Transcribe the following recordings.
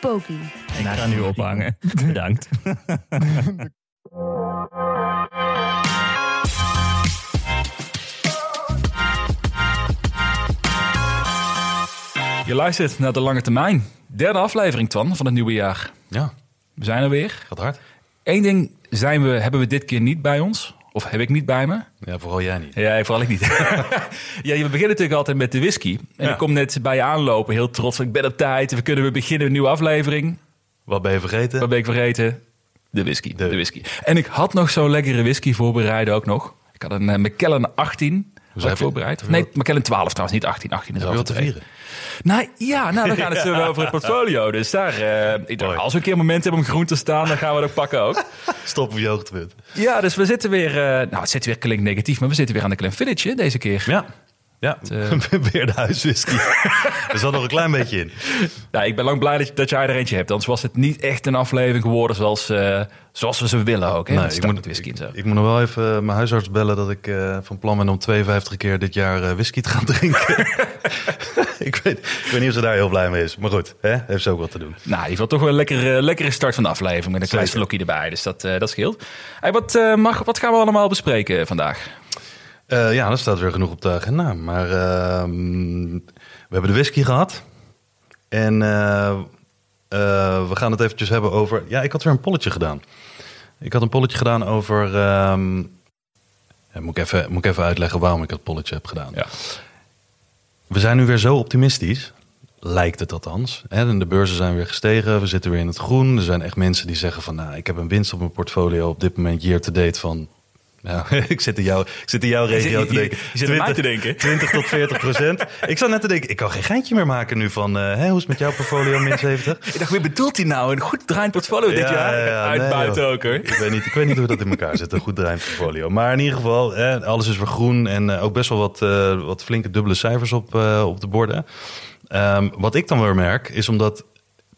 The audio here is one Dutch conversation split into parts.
Poki. Ik ga nu ophangen. Bedankt. Je luistert naar de lange termijn. Derde aflevering, Twan, van het nieuwe jaar. Ja, We zijn er weer. gaat hard. Eén ding zijn we, hebben we dit keer niet bij ons. Of heb ik niet bij me. Ja, vooral jij niet. Ja, vooral ik niet. ja, we beginnen natuurlijk altijd met de whisky. En Ja. ik kom net bij je aanlopen, heel trots. Ik ben op tijd. We kunnen we beginnen een nieuwe aflevering. Wat ben je vergeten? Wat ben ik vergeten? De whisky. De, De- whisky. En ik had nog zo'n lekkere whisky voorbereid ook nog. Ik had een uh, Macallan 18 je- voorbereid. Nee, Macallan 12 trouwens, niet 18. 18 is al te vieren? Nou ja, nou, we gaan het wel over het portfolio. Dus daar, eh, als we een keer een moment hebben om groen te staan, dan gaan we dat pakken ook. Stop op je hoogtepunt. Ja, dus we zitten weer, eh, nou het zit weer klinkt negatief, maar we zitten weer aan de Glenfiddich hè, deze keer. Ja. Ja, weer de huiswhisky. er zat nog een klein beetje in. Nou, ik ben lang blij dat, dat jij er eentje hebt. Anders was het niet echt een aflevering geworden zoals, eh, zoals we ze willen ook. Hè? Nee, ik, moet, whisky zo. ik, moet nog wel even mijn huisarts bellen dat ik eh, van plan ben om 52 keer dit jaar eh, whisky te gaan drinken. ik, weet, ik weet niet of ze daar heel blij mee is. Maar goed, hè? heeft ze ook wat te doen. Nou, in ieder geval toch wel een lekkere, lekkere start van de aflevering met een klein slokje erbij. Dus dat, eh, dat scheelt. Hey, wat, eh, mag, wat gaan we allemaal bespreken vandaag? Eh, ja, er staat weer genoeg op de agenda. Maar ehm, we hebben de whisky gehad. En eh, eh, we gaan het eventjes hebben over... Ja, ik had weer een polletje gedaan. Ik had een polletje gedaan over... ehm, ja, moet, ik even, moet ik even uitleggen waarom ik dat polletje heb gedaan. Ja. We zijn nu weer zo optimistisch. Lijkt het althans. Hè, de beurzen zijn weer gestegen. We zitten weer in het groen. Er zijn echt mensen die zeggen van... Nou, ik heb een winst op mijn portfolio op dit moment year to date van... Nou, ik zit in, jou, ik zit in jouw regio te denken. je zit aan mij te denken. 20 tot 40 procent. Ik zat net te denken, ik kan geen geintje meer maken nu van... eh, hè, hoe is het met jouw portfolio, min 70? Ik dacht, wie bedoelt hij nou? Een goed draaiend portfolio dit Ja, jaar? ja, ja, Uit nee, buiten joh. ook hoor. Ik weet niet, ik weet niet hoe dat in elkaar zit, een goed draaiend portfolio. Maar in ieder geval, hè, alles is weer groen en eh, ook best wel wat, eh, wat flinke dubbele cijfers op, op de borden. Ehm, wat ik dan weer merk, is omdat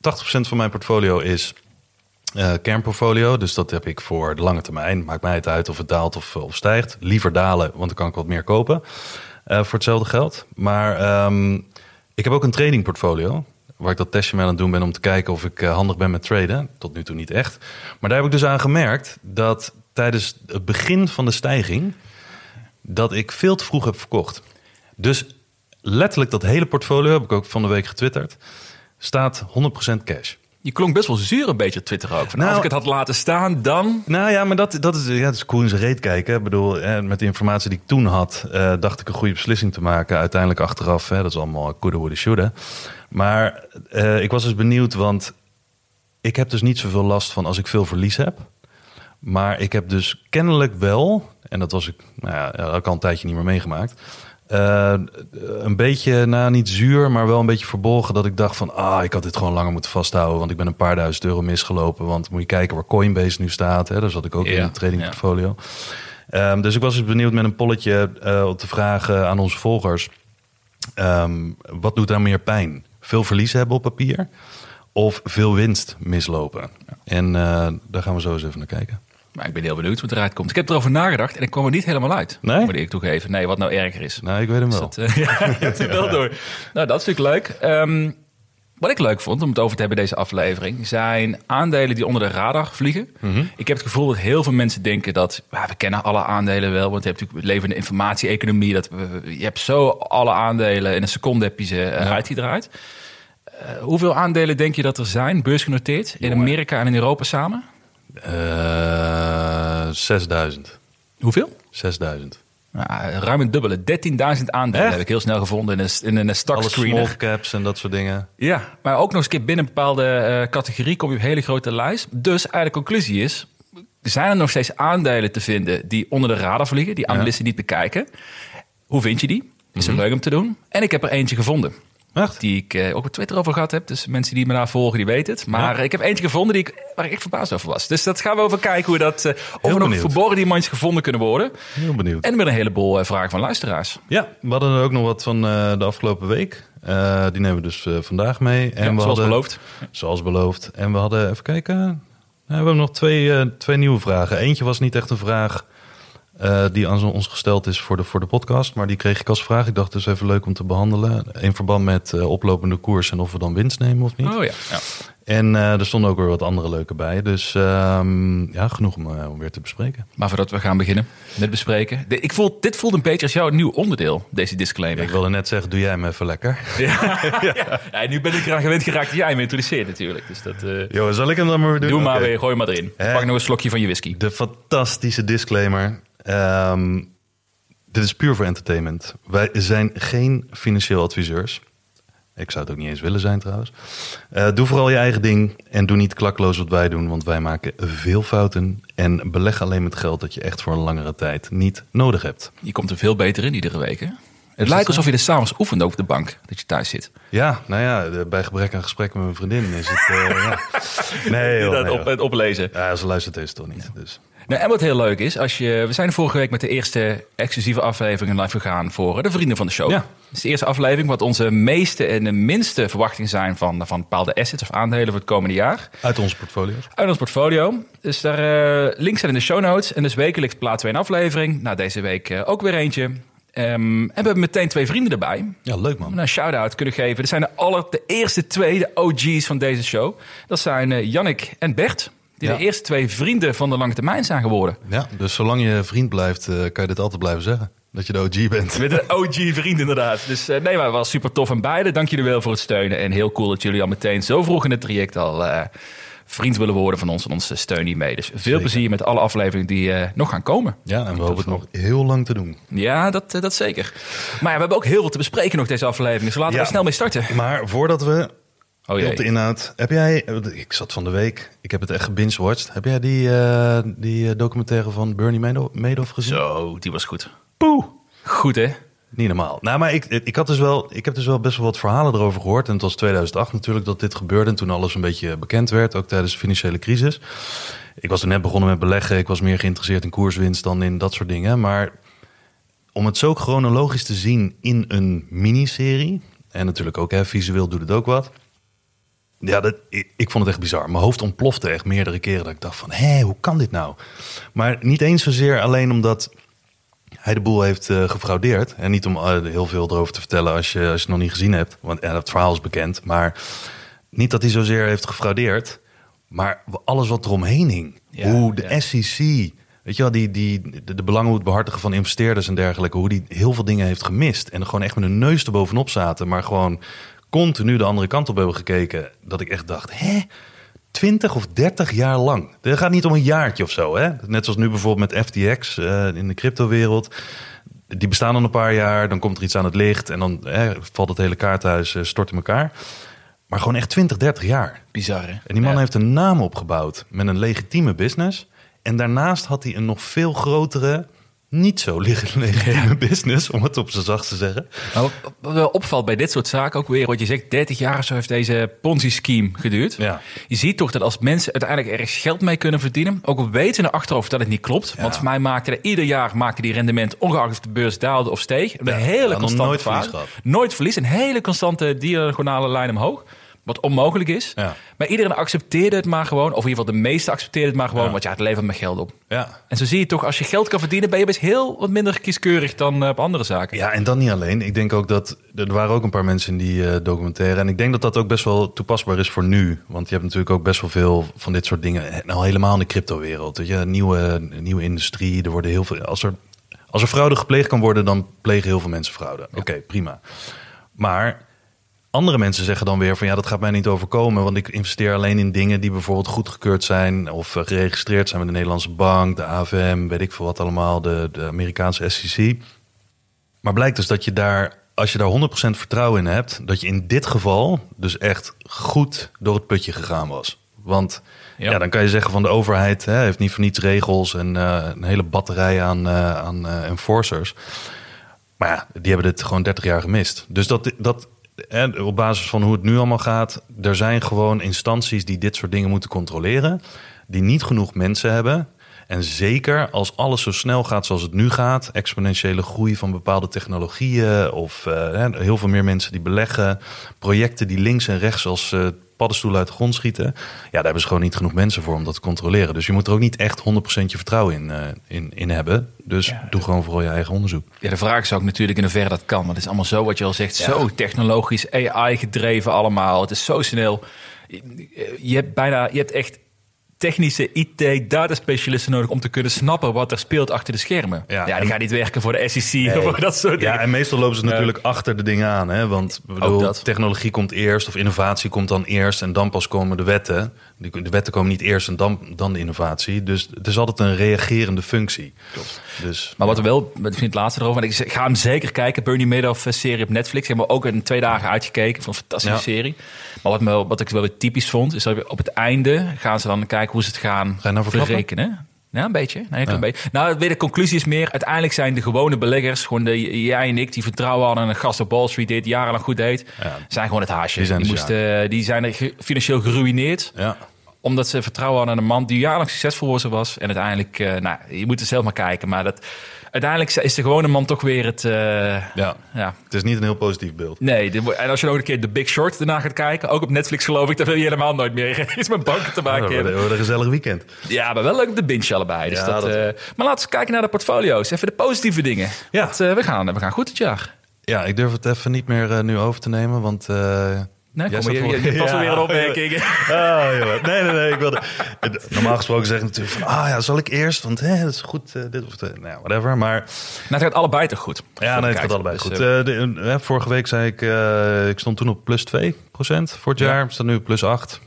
80% van mijn portfolio is eh, kernportfolio. Dus dat heb ik voor de lange termijn. Maakt mij het uit of het daalt of, of stijgt. Liever dalen, want dan kan ik wat meer kopen eh, voor hetzelfde geld. Maar ehm, ik heb ook een trading portfolio. Waar ik dat testje mee aan het doen ben om te kijken of ik eh, handig ben met traden. Tot nu toe niet echt. Maar daar heb ik dus aan gemerkt dat tijdens het begin van de stijging... dat ik veel te vroeg heb verkocht. Dus letterlijk dat hele portfolio, heb ik ook van de week getwitterd... staat 100% cash. Je klonk best wel zuur een beetje Twitter ook. Van, Nou- als ik het had laten staan, dan... Nou ja, maar dat, dat is, ja, dat is koe in zijn reet kijken. Ik bedoel, eh, met de informatie die ik toen had, eh, dacht ik een goede beslissing te maken. Uiteindelijk achteraf, hè, dat is allemaal coulda, woulda, shoulda. Maar eh, ik was dus benieuwd, want ik heb dus niet zoveel last van als ik veel verlies heb. Maar ik heb dus kennelijk wel, en dat was ik, nou ja, dat had ik al een tijdje niet meer meegemaakt. Eh, een beetje, nou niet zuur, maar wel een beetje verbolgen. Dat ik dacht van, ah, ik had dit gewoon langer moeten vasthouden. Want ik ben een paar duizend euro misgelopen. Want moet je kijken waar Coinbase nu staat. Hè? Daar zat ik ook in het trading ja. portfolio. Ehm, dus ik was dus benieuwd met een polletje om te vragen aan onze volgers. ehm, wat doet daar meer pijn? Veel verlies hebben op papier? Of veel winst mislopen? En eh, daar gaan we zo eens even naar kijken. Maar ik ben heel benieuwd wat eruit komt. Ik heb erover nagedacht en ik kwam er niet helemaal uit. Nee? Moet ik toegeven. Nee, wat nou erger is. Nou, ik weet hem Dus wel. dat, eh, ja, je hebt hem wel door. Nou, dat is natuurlijk leuk. Ehm, wat ik leuk vond om het over te hebben deze aflevering... zijn aandelen die onder de radar vliegen. Mhm. Ik heb het gevoel dat heel veel mensen denken dat... we kennen alle aandelen wel, want je hebt natuurlijk levende informatie-economie. Dat je hebt zo alle aandelen, in een seconde heb je ze eh, uitgedraaid. Eh, hoeveel aandelen denk je dat er zijn, beursgenoteerd... in Amerika en in Europa samen? Eh 6000. Hoeveel? 6000. Nou, ruim een dubbele. 13.000 aandelen Echt? heb ik heel snel gevonden in een, in een stock Alle screener. small caps en dat soort dingen. Ja, maar ook nog eens een keer binnen een bepaalde eh, categorie kom je op een hele grote lijst. Dus eigenlijk de conclusie is, zijn er nog steeds aandelen te vinden die onder de radar vliegen, die analisten niet bekijken. Hoe vind je die? Is Mhm. het leuk om te doen? En ik heb er eentje gevonden. Echt? Die ik eh, ook op Twitter over gehad heb. Dus mensen die me daar volgen, die weten het. Maar Ja. ik heb eentje gevonden die ik, waar ik echt verbaasd over was. Dus dat gaan we over kijken hoe dat... eh, of er nog verborgen diamantjes gevonden kunnen worden. Heel benieuwd. En met een heleboel eh, vragen van luisteraars. Ja, we hadden er ook nog wat van de afgelopen week. Die nemen we dus vandaag mee. En Ja, we zoals hadden, beloofd. Zoals beloofd. En we hadden, even kijken. Nou, we hebben nog twee, twee nieuwe vragen. Eentje was niet echt een vraag eh, die aan ons gesteld is voor de, voor de podcast. Maar die kreeg ik als vraag. Ik dacht dus even leuk om te behandelen. In verband met eh, oplopende koers en of we dan winst nemen of niet. Oh ja. ja. En eh, er stonden ook weer wat andere leuke bij. Dus ehm, ja, genoeg om, om weer te bespreken. Maar voordat we gaan beginnen met bespreken. De- ik voel, dit voelt een beetje als jouw nieuw onderdeel, deze disclaimer. Ik wilde net zeggen, doe jij hem even lekker. Ja, nu ben ik eraan gewend geraakt dat jij me introduceert natuurlijk. Dus dat, Jo, zal ik hem dan maar weer doen? doe maar weer, gooi maar erin. Pak nog een slokje van je whisky. De fantastische disclaimer. Ehm, dit is puur voor entertainment. Wij zijn geen financieel adviseurs. Ik zou het ook niet eens willen zijn trouwens. Eh, doe vooral je eigen ding en doe niet klakloos wat wij doen, want wij maken veel fouten en beleg alleen met geld dat je echt voor een langere tijd niet nodig hebt. Je komt er veel beter in iedere week, hè? Het lijkt alsof je er s'avonds oefent over de bank, dat je thuis zit. Ja, nou ja, bij gebrek aan gesprek met mijn vriendin is het. eh, ja. Nee, joh, dat nee, op, het oplezen. Ja, ze luistert deze toch niet. Dus. Nou, en wat heel leuk is, als je, we zijn vorige week met de eerste exclusieve aflevering live gegaan voor de vrienden van de show. Ja. Het is de eerste aflevering wat onze meeste en de minste verwachtingen zijn van, van bepaalde assets of aandelen voor het komende jaar. Uit onze portfolio's. Uit ons portfolio. Dus daar eh, links zijn in de show notes. En dus wekelijks plaatsen we een aflevering. Nou, deze week eh, ook weer eentje. Ehm, en we hebben meteen twee vrienden erbij. Ja, leuk man. een shout-out kunnen geven. Dat zijn de, aller, de eerste twee, de OG's van deze show. Dat zijn eh Jannik en Bert. Die Ja. de eerste twee vrienden van de lange termijn zijn geworden. Ja, dus zolang je vriend blijft, eh, kan je dit altijd blijven zeggen. Dat je de OG bent. Met een OG-vriend inderdaad. Dus eh, nee, maar het was super tof aan beide. Dank jullie wel voor het steunen. En heel cool dat jullie al meteen zo vroeg in het traject al eh, vriend willen worden van ons. En onze steun hiermee. Dus veel Zeker. plezier met alle afleveringen die nog gaan komen. Ja, en we hopen het nog heel lang te doen. Ja, dat, dat zeker. Maar ja, we hebben ook heel veel te bespreken nog deze aflevering. Dus laten we er snel mee starten. Maar voordat we Oh jee. op de inhoud... Heb jij... Ik zat van de week... Ik heb het echt gebingewatcht. Heb jij die, eh, die eh, documentaire van Bernie Mado- Madoff gezien? Zo, die was goed. Poeh. Goed hè? Niet normaal. Nou, maar ik, ik, had dus wel, ik heb dus wel best wel wat verhalen erover gehoord. En het was 2008 natuurlijk dat dit gebeurde. En toen alles een beetje bekend werd, ook tijdens de financiële crisis. Ik was er net begonnen met beleggen. Ik was meer geïnteresseerd in koerswinst dan in dat soort dingen. Maar om het zo chronologisch te zien in een miniserie... en natuurlijk ook hè, visueel doet het ook wat... Ja, dat, ik, ik vond het echt bizar. Mijn hoofd ontplofte echt meerdere keren. Dat ik dacht van, hé, hoe kan dit nou? Maar niet eens zozeer alleen omdat hij de boel heeft eh, gefraudeerd. En niet om eh, heel veel erover te vertellen als je, als je het nog niet gezien hebt. Want ja, het verhaal is bekend. Maar niet dat hij zozeer heeft gefraudeerd. Maar alles wat eromheen hing. Ja, hoe de ja. SEC... Weet je wel, die, die, de, de belangen behartigen van investeerders en dergelijke. Hoe die heel veel dingen heeft gemist. En er gewoon echt met hun neus erbovenop zaten. Maar gewoon continu de andere kant op hebben gekeken. Dat ik echt dacht, hè? 20 of 30 jaar lang. Het gaat niet om een jaartje of zo. Hè? Net zoals nu bijvoorbeeld met FTX eh, in de cryptowereld. Die bestaan dan een paar jaar, dan komt er iets aan het licht... en dan eh, valt het hele kaarthuis, eh, stort in elkaar. Maar gewoon echt 20, 30 jaar. Bizar hè? En die man Ja. heeft een naam opgebouwd met een legitieme business. En daarnaast had hij een nog veel grotere, niet zo leg- legitieme business... om het op zijn zachtst te zeggen. Maar wat, opvalt bij dit soort zaken ook weer, wat je zegt, 30 jaar of zo heeft deze Ponzi-scheme geduurd. Ja. Je ziet toch dat als mensen uiteindelijk ergens geld mee kunnen verdienen, ook al weten in de achterhoofd dat het niet klopt. Want voor mij maakte er ieder jaar maakte die rendement, ongeacht of de beurs daalde of steeg, een hele constante nooit verlies. Nooit verlies, een hele constante diagonale lijn omhoog. Wat onmogelijk is. Ja. Maar iedereen accepteerde het maar gewoon. Of in ieder geval de meeste accepteerden het maar gewoon. Ja. Want ja, het levert me geld op. Ja. En zo zie je toch, als je geld kan verdienen, ben je best heel wat minder kieskeurig dan eh, op andere zaken. Ja, en dan niet alleen. Ik denk ook dat er waren ook een paar mensen in die eh, documentaire. En ik denk dat dat ook best wel toepasbaar is voor nu. Want je hebt natuurlijk ook best wel veel van dit soort dingen. Nou, helemaal in de cryptowereld. Weet je, nieuwe, nieuwe industrie. Er worden heel veel. Als er, als er fraude gepleegd kan worden, dan plegen heel veel mensen fraude. Oké, prima. Maar andere mensen zeggen dan weer van ja, dat gaat mij niet overkomen. Want ik investeer alleen in dingen die bijvoorbeeld goedgekeurd zijn of eh, geregistreerd zijn met de Nederlandse bank, de AVM, weet ik veel wat allemaal, de, de Amerikaanse SEC. Maar blijkt dus dat je daar, als je daar 100% vertrouwen in hebt, dat je in dit geval dus echt goed door het putje gegaan was. Want ja. Ja. dan kan je zeggen van de overheid hè, heeft niet voor niets regels en eh, een hele batterij aan, eh, aan enforcers. Maar ja, die hebben dit gewoon 30 jaar gemist. Dus dat, dat en op basis van hoe het nu allemaal gaat, er zijn gewoon instanties die dit soort dingen moeten controleren, die niet genoeg mensen hebben. En zeker als alles zo snel gaat zoals het nu gaat, exponentiële groei van bepaalde technologieën of eh, heel veel meer mensen die beleggen, projecten die links en rechts als eh, paddenstoelen uit de grond schieten. Ja, daar hebben ze gewoon niet genoeg mensen voor om dat te controleren. Dus je moet er ook niet echt 100% je vertrouwen in, eh, in, in hebben. Dus doe gewoon vooral je eigen onderzoek. Ja, de vraag is ook natuurlijk in hoeverre dat kan. Want het is allemaal zo, wat je al zegt, zo technologisch, AI gedreven allemaal. Het is zo snel. Je, je hebt bijna, je hebt echt technische IT-dataspecialisten nodig om te kunnen snappen wat er speelt achter de schermen. Ja, Ja, die en- gaan niet werken voor de SEC of dat soort dingen. Ja, en meestal lopen ze natuurlijk achter de dingen aan. Hè? Want bedoel, dat. technologie komt eerst of innovatie komt dan eerst en dan pas komen de wetten. De wetten komen niet eerst en dan, dan de innovatie. Dus het is altijd een reagerende functie. Dus, Maar wat er wel, ik vind het laatste erover, want ik ga hem zeker kijken. Bernie Madoff eh, serie op Netflix. Ik heb me ook in twee dagen uitgekeken. Van een fantastische Ja. serie. Maar wat, me, wat ik wel weer typisch vond, is dat op het einde gaan ze dan kijken hoe ze het gaan Ga je nou verrekenen. Ja, een beetje. Nee, een beetje. Nou, weer de conclusie is meer, uiteindelijk zijn de gewone beleggers, gewoon de, jij en ik, die vertrouwen hadden in een gast op Wall Street dit jarenlang goed deed, Ja. zijn gewoon het haasje. Die Die, zijn dus, moesten, die zijn er financieel geruineerd ja. omdat ze vertrouwen hadden aan een man die jarenlang succesvol was. En uiteindelijk, eh, nou, je moet er zelf maar kijken. Maar dat, uiteindelijk is de gewone man toch weer het... eh, ja, ja. het is niet een heel positief beeld. Nee, dit en als je nog een keer The Big Short daarna gaat kijken, ook op Netflix geloof ik, dan wil je helemaal nooit meer iets met banken te Ja, maken hebben. wordt een gezellig weekend. Ja, maar wel leuk op de binge allebei. Dus Ja, dat, dat- eh, maar laten we kijken naar de portfolio's. Even de positieve dingen. Ja. Want, eh, we, gaan, we gaan goed dit jaar. Ja, ik durf het even niet meer nu over te nemen, want... Nee, kom, je, je, je hebt vast wel Ja. weer een opmerking. Ah. Nee, nee, nee. Ik wilde... Normaal gesproken zeg ik natuurlijk van... Ah ja, zal ik eerst? Want hè, dat is goed. eh, dit of dat. Nou, whatever. Maar Nou, het gaat allebei toch goed? ja, nee, het gaat allebei dus, goed. eh, Eh, de, vorige week zei ik... ik stond toen op plus 2% voor het Ja. jaar. Ik sta nu op plus 8.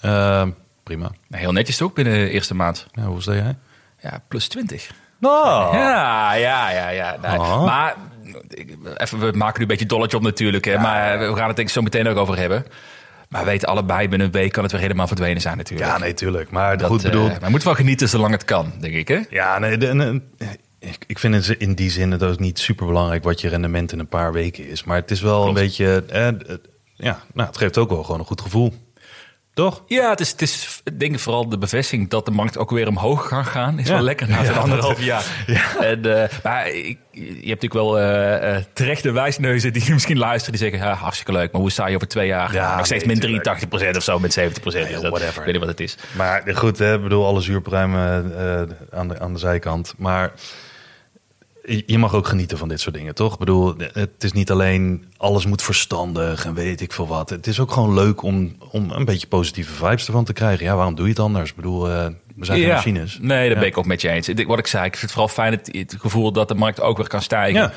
Eh, prima. nou, heel netjes toch binnen de eerste maand. Ja, hoe sta jij? Ja, plus 20. Oh. Ja, ja, ja, ja. Nee, Oh. Maar even, we maken nu een beetje dolletje op natuurlijk. Hè, maar we gaan het denk ik zo meteen ook over hebben. Maar we weten allebei, binnen een week kan het weer helemaal verdwenen zijn natuurlijk. Ja, nee, tuurlijk. Maar Dat, goed eh, bedoeld. maar je moet wel genieten zolang het kan, denk ik. Hè? Ja, nee, de, ik, ik vind het in die zin het ook niet super belangrijk wat je rendement in een paar weken is. Maar het is wel een beetje. Eh, ja, nou, het geeft ook wel gewoon een goed gevoel. Toch? Ja, het is, het is denk ik vooral de bevestiging dat de markt ook weer omhoog kan gaan. Is Ja. wel lekker na zo'n Ja, anderhalf jaar. En, eh, maar ik, je hebt natuurlijk wel eh, terechte wijsneuzen die misschien luisteren. Die zeggen, ja, hartstikke leuk, maar hoe sta je over twee jaar? Ja, Ja, nog steeds nee, met tuurlijk. 83% of zo, met 70%. Nee, Dus dat, whatever. Ik weet niet wat het is. Maar goed, hè, ik bedoel, alle zuurpruimen aan, de, aan de zijkant. Maar je mag ook genieten van dit soort dingen, toch? Ik bedoel, het is niet alleen alles moet verstandig en weet ik veel wat. Het is ook gewoon leuk om, om een beetje positieve vibes ervan te krijgen. Ja, waarom doe je het anders? Ik bedoel, eh, we zijn geen Ja. machines. Nee, dat Ja. ben ik ook met je eens. Wat ik zei, ik vind het vooral fijn het, het gevoel dat de markt ook weer kan stijgen. Ja.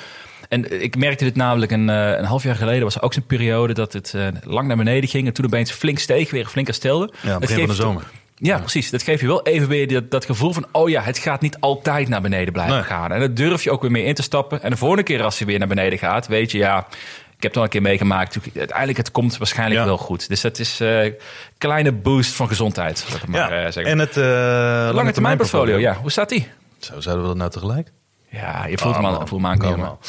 En ik merkte dit namelijk een, eh, een half jaar geleden. was er ook zo'n periode dat het eh, lang naar beneden ging. En toen opeens flink steeg, weer flink herstelde. Ja, begin van de zomer. Ja, precies. Dat geeft je wel even weer dat, dat gevoel van... oh ja, het gaat niet altijd naar beneden blijven Nee. gaan. En daar durf je ook weer mee in te stappen. En de volgende keer als hij weer naar beneden gaat... weet je, ja, ik heb het al een keer meegemaakt. Uiteindelijk, het komt waarschijnlijk Ja. wel goed. Dus dat is een kleine boost van gezondheid. Ik maar Ja, eh, zeggen. en het eh, Lange termijn portfolio, ja. Hoe staat die? Zo, zouden we dat nou tegelijk? Ja, je voelt, hem, aan, man. voelt hem aankomen. Normaal.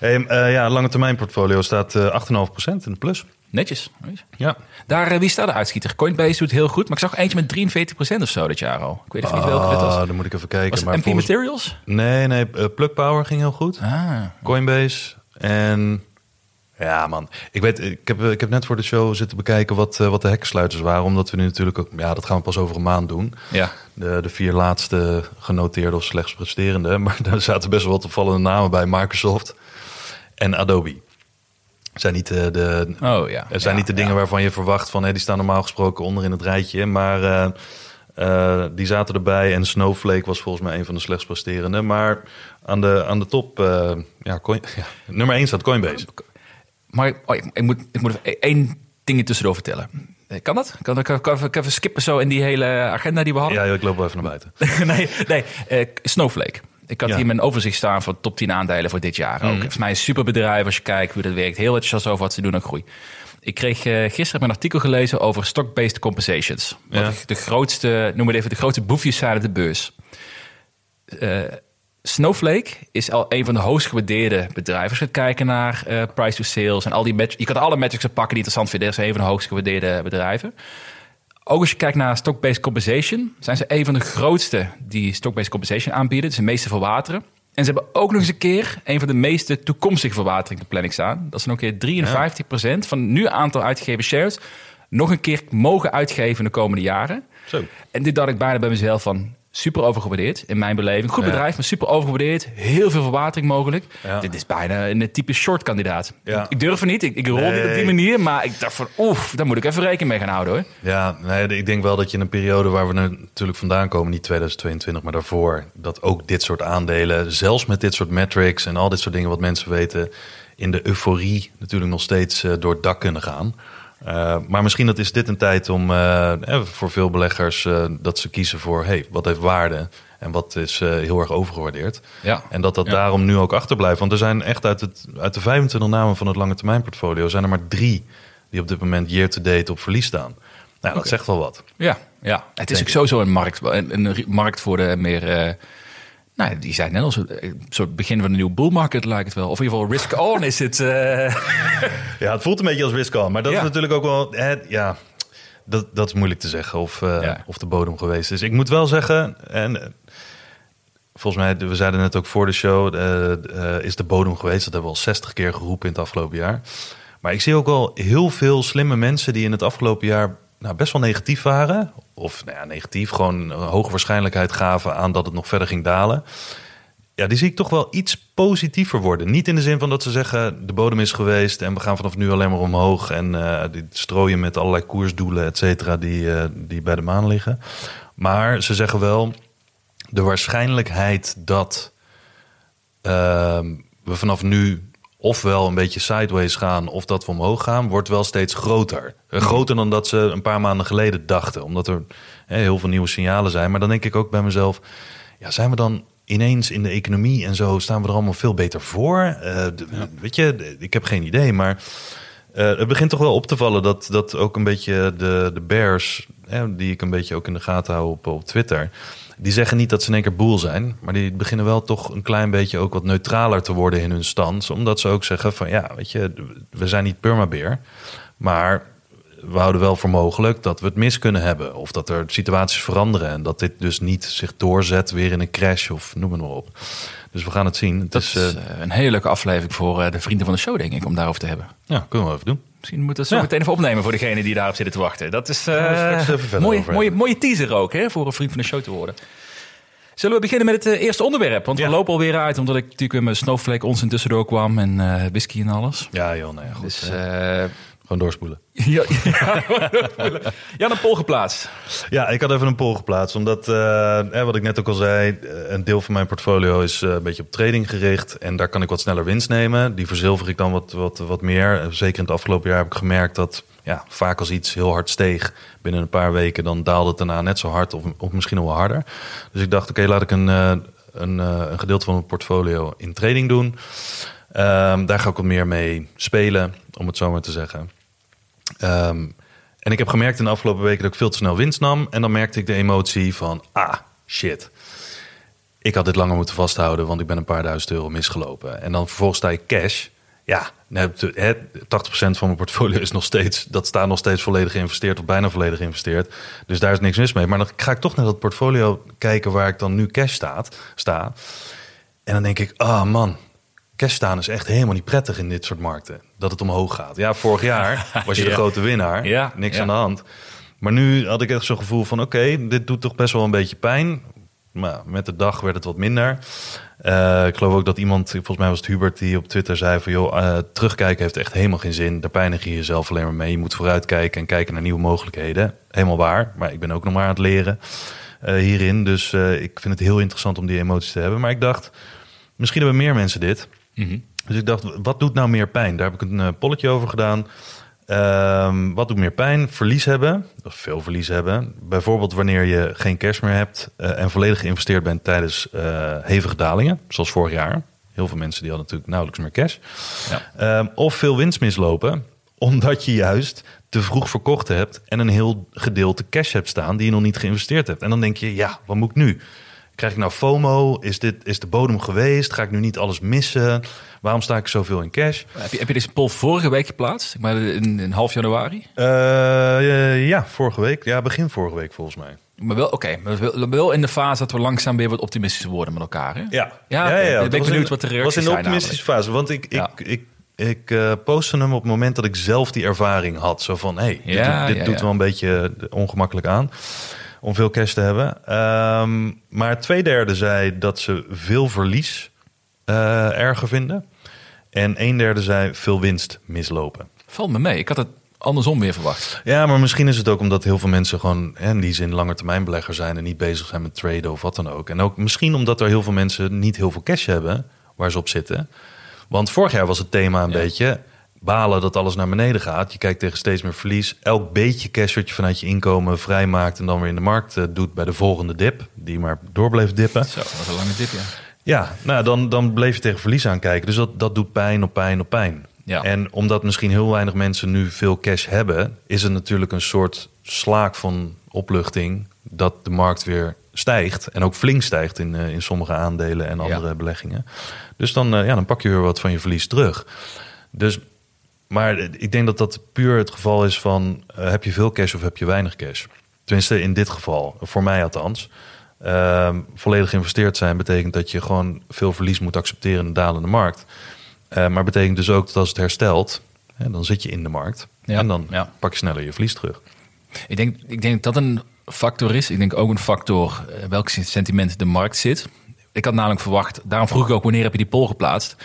Hey, eh, ja, lange termijn portfolio staat eh 8,5% in de plus. Netjes. Ja. Daar, eh, wie staat de uitschieter? Coinbase doet heel goed. Maar ik zag eentje met 43% of zo dit jaar al. Ik weet even niet welke dit was. Ah, dan moet ik even kijken. Was het maar MP volgens- Materials? Nee, nee, eh, Plug Power ging heel goed. Ah, Coinbase en... Ja, man. Ik weet, ik heb, ik heb net voor de show zitten bekijken wat, eh, wat de hekkensluiters waren. Omdat we nu natuurlijk ook... Ja, dat gaan we pas over een maand doen. ja. De, de vier laatste genoteerde of slechts presterende. Maar daar zaten best wel wat opvallende namen bij. Microsoft en Adobe. Zijn niet de, de, Oh ja. het zijn Ja, niet de dingen ja. waarvan je verwacht van... Hé, die staan normaal gesproken onder in het rijtje. Maar eh, eh, die zaten erbij. En Snowflake was volgens mij een van de slechts presterende. Maar aan de, aan de top... eh, ja, coin, ja, nummer 1 staat Coinbase. Maar oh, ik, ik moet, ik moet even één ding tussendoor vertellen. Eh, Kan dat? Kan, kan, kan, kan ik even skippen zo in die hele agenda die we hadden? Ja, ik loop wel even naar buiten. nee, nee. eh, Snowflake. Ik had Ja. hier mijn overzicht staan voor top 10 aandelen voor dit jaar. Ook. Volgens mij een superbedrijf als je kijkt hoe dat werkt. Heel enthousiast over wat ze doen en groei. Ik kreeg eh, gisteren een artikel gelezen over stock-based compensations. Wat Ja. de grootste, noem het even, de grootste boefjes zijn op de beurs. Eh, Snowflake is al een van de hoogst gewaardeerde bedrijven. Als je gaat kijken naar eh, price to sales en al die metrics. Je kan alle metrics pakken die interessant vinden. Dat is een van de hoogst gewaardeerde bedrijven. Ook als je kijkt naar stock-based compensation, zijn ze een van de grootste die stock-based compensation aanbieden. Dus de meeste verwateren. En ze hebben ook nog eens een keer een van de meeste toekomstige verwatering de planning staan. Dat is nog een keer 53% van het nu aantal uitgegeven shares nog een keer mogen uitgeven in de komende jaren. Zo. En dit dacht ik bijna bij mezelf van super overgewaardeerd in mijn beleving. Goed Ja. bedrijf, maar super overgewaardeerd. Heel veel verwatering mogelijk. Ja. Dit is bijna een type short kandidaat. Ja. Ik durf er niet, ik, ik rol niet op die manier. Maar ik dacht van oef, daar moet ik even rekening mee gaan houden hoor. Ja, nee, ik denk wel dat je in een periode waar we natuurlijk vandaan komen, niet 2022, maar daarvoor, dat ook dit soort aandelen, zelfs met dit soort metrics en al dit soort dingen wat mensen weten, in de euforie natuurlijk nog steeds eh, door het dak kunnen gaan. Eh, maar misschien dat is dit een tijd om eh, eh, voor veel beleggers dat ze kiezen voor hey, wat heeft waarde en wat is heel erg overgewaardeerd. Ja. En dat dat Ja. daarom nu ook achterblijft. Want er zijn echt uit, het, uit de 25 namen van het lange termijn portfolio zijn er maar drie die op dit moment year to date op verlies staan. Nou, dat zegt wel wat. Ja, ja. het is ook sowieso een markt, een, een markt voor de meer... eh, nou, die zijn net als een een soort begin van een nieuwe bull market lijkt het wel. Of in ieder geval risk on is het... eh, Ja, het voelt een beetje als risk on. Maar dat Ja. is natuurlijk ook wel... hè, ja, dat, dat is moeilijk te zeggen of, eh, Ja. of de bodem geweest is. Ik moet wel zeggen... En, eh, volgens mij, we zeiden net ook voor de show... eh, eh, is de bodem geweest. Dat hebben we al 60 keer geroepen in het afgelopen jaar. Maar ik zie ook wel heel veel slimme mensen... die in het afgelopen jaar nou, best wel negatief waren. Of nou ja, negatief, gewoon een hoge waarschijnlijkheid gaven... aan dat het nog verder ging dalen. Ja, die zie ik toch wel iets positiever worden. Niet in de zin van dat ze zeggen de bodem is geweest en we gaan vanaf nu alleen maar omhoog en eh, die strooien met allerlei koersdoelen, et cetera, die, eh, die bij de maan liggen. Maar ze zeggen wel de waarschijnlijkheid dat ehm, we vanaf nu ofwel een beetje sideways gaan of dat we omhoog gaan, wordt wel steeds groter. Eh, groter dan dat ze een paar maanden geleden dachten, omdat er hè, heel veel nieuwe signalen zijn. Maar dan denk ik ook bij mezelf, ja, zijn we dan ineens in de economie en zo staan we er allemaal veel beter voor? Eh, Weet je, ik heb geen idee, maar eh, het begint toch wel op te vallen dat, dat ook een beetje de, de bears, hè, die ik een beetje ook in de gaten hou op, op Twitter, die zeggen niet dat ze in één keer boel zijn, maar die beginnen wel toch een klein beetje ook wat neutraler te worden in hun stand, omdat ze ook zeggen van ja, weet je, we zijn niet permabeer, maar we houden wel voor mogelijk dat we het mis kunnen hebben. Of dat er situaties veranderen. En dat dit dus niet zich doorzet weer in een crash of noem het maar op. Dus we gaan het zien. Het dat is, is eh, eh, een hele leuke aflevering voor eh, de vrienden van de show, denk ik, om daarover te hebben. ja, kunnen we even doen. Misschien moeten we het zo meteen even opnemen voor degene die daarop zitten te wachten. Dat is eh, mooie, mooie, mooie teaser ook, hè, voor een vriend van de show te worden. Zullen we beginnen met het eh, eerste onderwerp? Want Ja. we lopen alweer uit, omdat ik natuurlijk met Snowflake ons tussendoor kwam en eh, whisky en alles. Ja, joh, nou ja, goed. Dus. Gewoon doorspoelen. ja, ja, ja, een poll geplaatst. Ja, ik had even een poll geplaatst. Omdat, eh, hè, wat ik net ook al zei, eh, een deel van mijn portfolio is eh, een beetje op trading gericht. En daar kan ik wat sneller winst nemen. Die verzilver ik dan wat, wat, wat meer. Zeker in het afgelopen jaar heb ik gemerkt dat ja, vaak als iets heel hard steeg, binnen een paar weken, dan daalde het daarna net zo hard of, of misschien nog wel harder. Dus ik dacht, oké, laat ik een, eh, een, een gedeelte van mijn portfolio in trading doen. Ehm, daar ga ik wat meer mee spelen, om het zo maar te zeggen. Ehm, en ik heb gemerkt in de afgelopen weken dat ik veel te snel winst nam. En dan merkte ik de emotie van, ah, shit. Ik had dit langer moeten vasthouden, want ik ben een paar duizend euro misgelopen. En dan vervolgens sta ik cash. Ja, dan heb ik de- hè, 80% van mijn portfolio is nog steeds, dat staat nog steeds volledig geïnvesteerd of bijna volledig geïnvesteerd. Dus daar is niks mis mee. Maar dan ga ik toch naar dat portfolio kijken waar ik dan nu cash staat, sta. En dan denk ik, ah man, cash staan is echt helemaal niet prettig in dit soort markten. Dat het omhoog gaat. Ja, vorig jaar was je de grote winnaar. Ja, Niks ja. aan de hand. Maar nu had ik echt zo'n gevoel van, oké, dit doet toch best wel een beetje pijn. Maar met de dag werd het wat minder. Eh, ik geloof ook dat iemand, volgens mij was het Hubert, die op Twitter zei van... joh, eh, terugkijken heeft echt helemaal geen zin. Daar pijnig je jezelf alleen maar mee. Je moet vooruitkijken en kijken naar nieuwe mogelijkheden. Helemaal waar, maar ik ben ook nog maar aan het leren eh, hierin. Dus ik vind het heel interessant om die emoties te hebben. Maar ik dacht, misschien hebben meer mensen dit. Dus ik dacht, wat doet nou meer pijn? Daar heb ik een eh, polletje over gedaan. Ehm, wat doet meer pijn? Verlies hebben, of veel verlies hebben. Bijvoorbeeld wanneer je geen cash meer hebt eh, en volledig geïnvesteerd bent tijdens eh, hevige dalingen, zoals vorig jaar. Heel veel mensen die hadden natuurlijk nauwelijks meer cash. Ja. Ehm, of veel winst mislopen, omdat je juist te vroeg verkocht hebt en een heel gedeelte cash hebt staan die je nog niet geïnvesteerd hebt. En dan denk je, ja, wat moet ik nu? Krijg ik nou FOMO? Is, dit, is de bodem geweest? Ga ik nu niet alles missen? Waarom sta ik zoveel in cash? Heb je, heb je deze poll vorige week geplaatst? Maar in, in half januari? Eh, ja, vorige week. Ja, begin vorige week volgens mij. Maar wel, oké, maar wel, wel in de fase dat we langzaam weer wat optimistischer worden met elkaar. Hè? Ja, Ja, oké. Ik ben dat was benieuwd in- wat de was reacties in de optimistische fase. Want ik, Ja. ik, ik, ik eh, postte hem op het moment dat ik zelf die ervaring had. Zo van, hé, hey, dit, Ja, doet- dit ja, doet ja. wel een beetje ongemakkelijk aan. Om veel cash te hebben. Ehm, maar twee derde zei dat ze veel verlies eh, erger vinden. En een derde zei veel winst mislopen. Valt me mee. Ik had het andersom weer verwacht. Ja, maar misschien is het ook omdat heel veel mensen gewoon hè, in die zin langetermijnbelegger zijn en niet bezig zijn met traden of wat dan ook. En ook misschien omdat er heel veel mensen niet heel veel cash hebben waar ze op zitten. Want vorig jaar was het thema een Ja. beetje balen dat alles naar beneden gaat. Je kijkt tegen steeds meer verlies. Elk beetje cash wat je vanuit je inkomen vrijmaakt en dan weer in de markt eh, doet bij de volgende dip, die maar door bleef dippen. Zo, dat was een lange dip, ja. Ja, nou, dan, dan bleef je tegen verlies aankijken. Dus dat, dat doet pijn op pijn op pijn. Ja. En omdat misschien heel weinig mensen nu veel cash hebben, is het natuurlijk een soort slaak van opluchting dat de markt weer stijgt. En ook flink stijgt in, eh, in sommige aandelen en andere Ja. beleggingen. Dus dan, eh, ja, dan pak je weer wat van je verlies terug. Dus, maar ik denk dat dat puur het geval is van eh, heb je veel cash of heb je weinig cash. Tenminste, in dit geval, voor mij althans. Ehm, volledig geïnvesteerd zijn betekent dat je gewoon veel verlies moet accepteren in de dalende markt. Eh, maar betekent dus ook dat als het herstelt, hè, dan zit je in de markt. Ja, En dan ja. pak je sneller je verlies terug. Ik denk, ik denk dat dat een factor is. Ik denk ook een factor eh, welk sentiment de markt zit. Ik had namelijk verwacht, daarom vroeg ik ook wanneer heb je die poll geplaatst.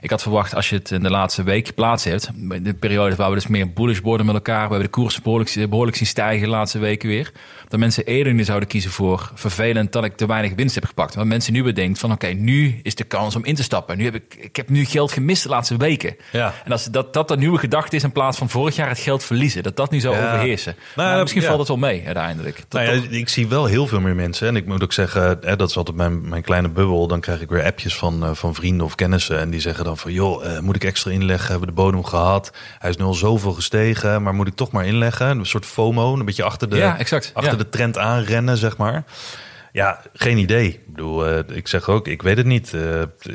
Ik had verwacht als je het in de laatste week geplaatst hebt, in de periode waar we dus meer bullish worden met elkaar, we hebben de koers behoorlijk, behoorlijk zien stijgen de laatste weken weer, dat mensen eerder nu zouden kiezen voor vervelend dat ik te weinig winst heb gepakt. Want mensen nu bedenken van oké, nu is de kans om in te stappen. Nu heb ik, ik heb nu geld gemist de laatste weken. Ja. En als dat, dat de nieuwe gedachte is in plaats van vorig jaar het geld verliezen, dat dat nu zou Ja. overheersen. Nou, Maar misschien ja. valt het wel mee uiteindelijk. Dat Nou toch- ik zie wel heel veel meer mensen. En ik moet ook zeggen, hè, dat is altijd mijn, mijn kleine bubbel. Dan krijg ik weer appjes van, eh, van vrienden of kennissen. En die zeggen dan van, joh, eh, moet ik extra inleggen? Hebben we de bodem gehad? Hij is nu al zoveel gestegen, maar moet ik toch maar inleggen? Een soort FOMO, een beetje achter de, Ja, exact. achter Ja. de trend aanrennen, zeg maar. Ja, geen idee. Ik bedoel, eh, ik zeg ook, ik weet het niet.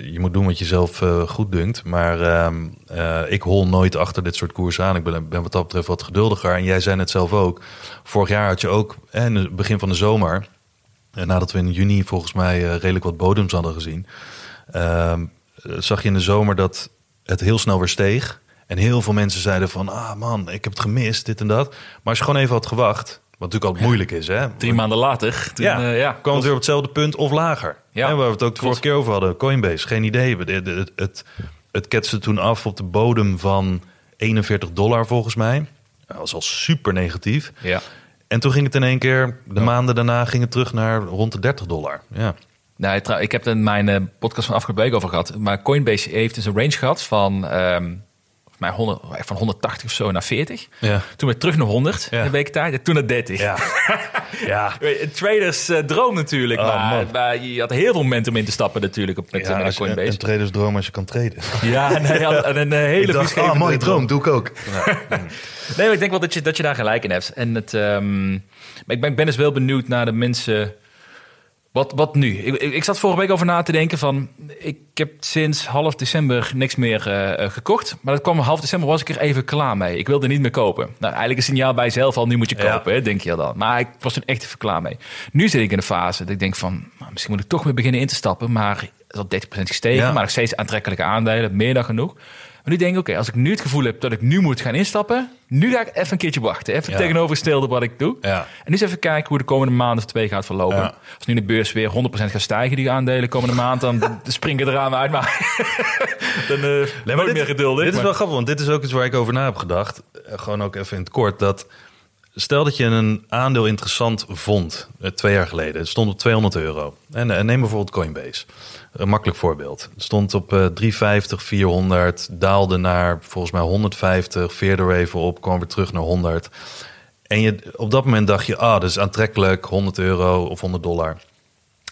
Je moet doen wat je zelf goed dunkt. Maar ehm, eh, ik hol nooit achter dit soort koersen aan. Ik ben, ben wat dat betreft wat geduldiger. En jij zei het zelf ook. Vorig jaar had je ook, in het begin van de zomer... En nadat we in juni volgens mij eh, redelijk wat bodems hadden gezien... ehm, zag je in de zomer dat het heel snel weer steeg. En heel veel mensen zeiden van... ah man, ik heb het gemist, dit en dat. Maar als je gewoon even had gewacht... wat natuurlijk altijd moeilijk is, hè? Drie maanden later. Toen, Ja, eh, ja kwam het weer op hetzelfde punt of lager. Ja, Ja, waar we het ook de vorige keer over hadden. Coinbase, geen idee. Het, het, het, het ketste toen af op de bodem van 41 dollar volgens mij. Dat was al super negatief. Ja. En toen ging het in één keer, de maanden daarna ging het terug naar rond de 30 dollar. Ja. Nou, ik heb er in mijn eh, podcast van afgelopen week over gehad. Maar Coinbase heeft dus een range gehad van, ehm, mij 100, van 180 of zo naar 40. Ja. Toen weer terug naar 100 Ja. een week tijd. En toen naar 30. Ja. ja. Traders eh, droom natuurlijk. Oh, maar, maar je had heel veel momentum in te stappen natuurlijk op, met, Ja, Coinbase. een tradersdroom als je kan traden. ja, nee, en een eh, hele dacht, ah, mooie droom, doe ik ook. Nee, maar ik denk wel dat je, dat je daar gelijk in hebt. En het, ehm, maar ik ben, ik ben dus wel benieuwd naar de mensen. Wat, wat nu? Ik, ik, zat vorige week over na te denken van... Ik heb sinds half december niks meer eh, eh, gekocht. Maar dat kwam half december was ik er even klaar mee. Ik wilde niet meer kopen. Nou, eigenlijk een signaal bij jezelf al, nu moet je Ja. kopen, hè, denk je dan. Maar ik was toen echt even klaar mee. Nu zit ik in de fase dat ik denk van... nou, misschien moet ik toch weer beginnen in te stappen. Maar het is al 30% gestegen. Ja. Maar nog steeds aantrekkelijke aandelen, meer dan genoeg. Maar nu denk ik, oké, als ik nu het gevoel heb dat ik nu moet gaan instappen... nu ga ik even een keertje wachten. Even Ja. tegenovergestelde wat ik doe. Ja. En nu eens even kijken hoe de komende maand of twee gaat verlopen. Ja. Als nu de beurs weer 100% gaat stijgen, die aandelen komende maand... dan springen er aan uit. Maar dan eh Nee, nooit maar dit, meer geduldig. Dit is maar- wel grappig, want dit is ook iets waar ik over na heb gedacht. Eh, Gewoon ook even in het kort. Dat stel dat je een aandeel interessant vond eh, twee jaar geleden. Het stond op 200 euro. En, eh, neem bijvoorbeeld Coinbase. Een makkelijk voorbeeld. Het stond op eh 350, 400, daalde naar volgens mij 150, veerde er even op, kwam weer terug naar 100. En je, op dat moment dacht je, ah, dat is aantrekkelijk, 100 euro of 100 dollar.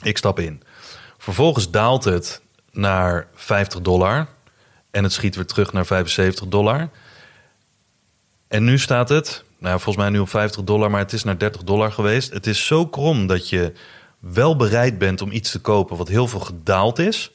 Ik stap in. Vervolgens daalt het naar 50 dollar. En het schiet weer terug naar 75 dollar. En nu staat het, nou volgens mij nu op 50 dollar, maar het is naar 30 dollar geweest. Het is zo krom dat je wel bereid bent om iets te kopen wat heel veel gedaald is.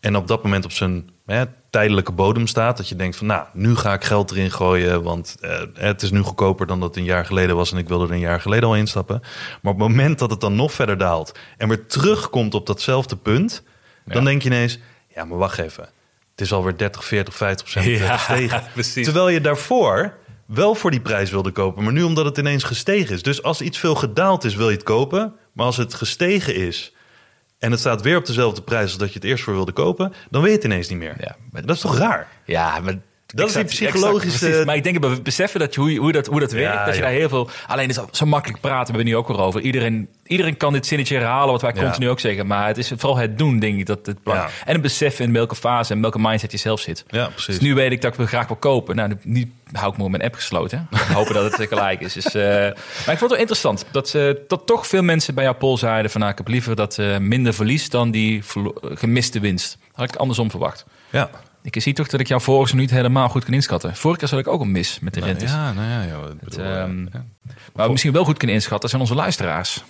En op dat moment op zijn hè, tijdelijke bodem staat. Dat je denkt van nou, nu ga ik geld erin gooien. Want eh, het is nu goedkoper dan dat het een jaar geleden was. En ik wilde er een jaar geleden al instappen. Maar op het moment dat het dan nog verder daalt. En weer terugkomt op datzelfde punt. Dan denk je ineens, ja maar wacht even. Het is alweer 30, 40, 50 procent Ja, gestegen. precies. Terwijl je daarvoor wel voor die prijs wilde kopen. Maar nu omdat het ineens gestegen is. Dus als iets veel gedaald is, wil je het kopen. Maar als het gestegen is en het staat weer op dezelfde prijs als dat je het eerst voor wilde kopen, dan weet je het ineens niet meer. Ja, maar- dat is toch raar? Ja, maar Dat is die psychologische-. Maar ik denk dat we beseffen dat je, hoe, hoe, dat, hoe dat werkt. Ja, dat je ja. daar heel veel. Alleen is zo makkelijk praten, we hebben nu ook weer over. Iedereen, iedereen kan dit zinnetje herhalen, wat wij Ja. continu ook zeggen. Maar het is vooral het doen, denk ik. Dat het Ja. En een besef in welke fase en welke mindset je zelf zit. Ja, precies. Dus nu weet ik dat ik het graag wil kopen. Nou, nu hou ik me op mijn app gesloten. Hopen dat het gelijk is. Dus, eh, maar ik vond het wel interessant dat, ze dat toch veel mensen bij jouw poll zeiden van... Nou, ik heb liever dat eh, minder verlies dan die gemiste winst. Had ik andersom verwacht. Ja. Ik zie toch dat ik jouw vorige niet helemaal goed kan inschatten. Vorige keer zat ik ook al mis met de rentes. Ja, nou ja, ja, bedoel, eh, ehm, ja. Maar we misschien wel goed kunnen inschatten zijn onze luisteraars.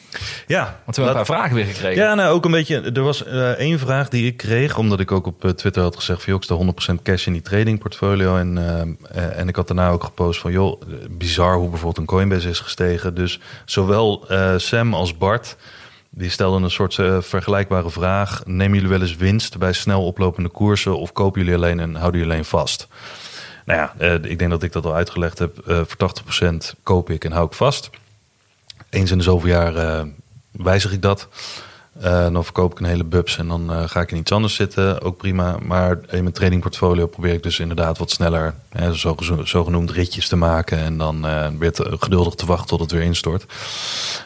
ja. Want we hebben een paar vragen weer gekregen. Ja, nou ook een beetje. Er was eh, één vraag die ik kreeg, omdat ik ook op eh, Twitter had gezegd: van joh, ik sta 100% cash in die trading portfolio. En, eh, eh, en ik had daarna ook gepost van joh, eh, bizar hoe bijvoorbeeld een Coinbase is gestegen. Dus zowel eh, Sam als Bart. Die stelden een soort eh, vergelijkbare vraag. Nemen jullie wel eens winst bij snel oplopende koersen of kopen jullie alleen en houden jullie alleen vast? Nou ja, eh, ik denk dat ik dat al uitgelegd heb. Eh, voor 80% koop ik en hou ik vast. Eens in de zoveel jaar wijzig ik dat. Dan verkoop ik een hele bubs en dan ga ik in iets anders zitten. Ook prima. Maar in mijn tradingportfolio probeer ik dus inderdaad wat sneller hè, zo, zogenoemd ritjes te maken. En dan weer geduldig te wachten tot het weer instort.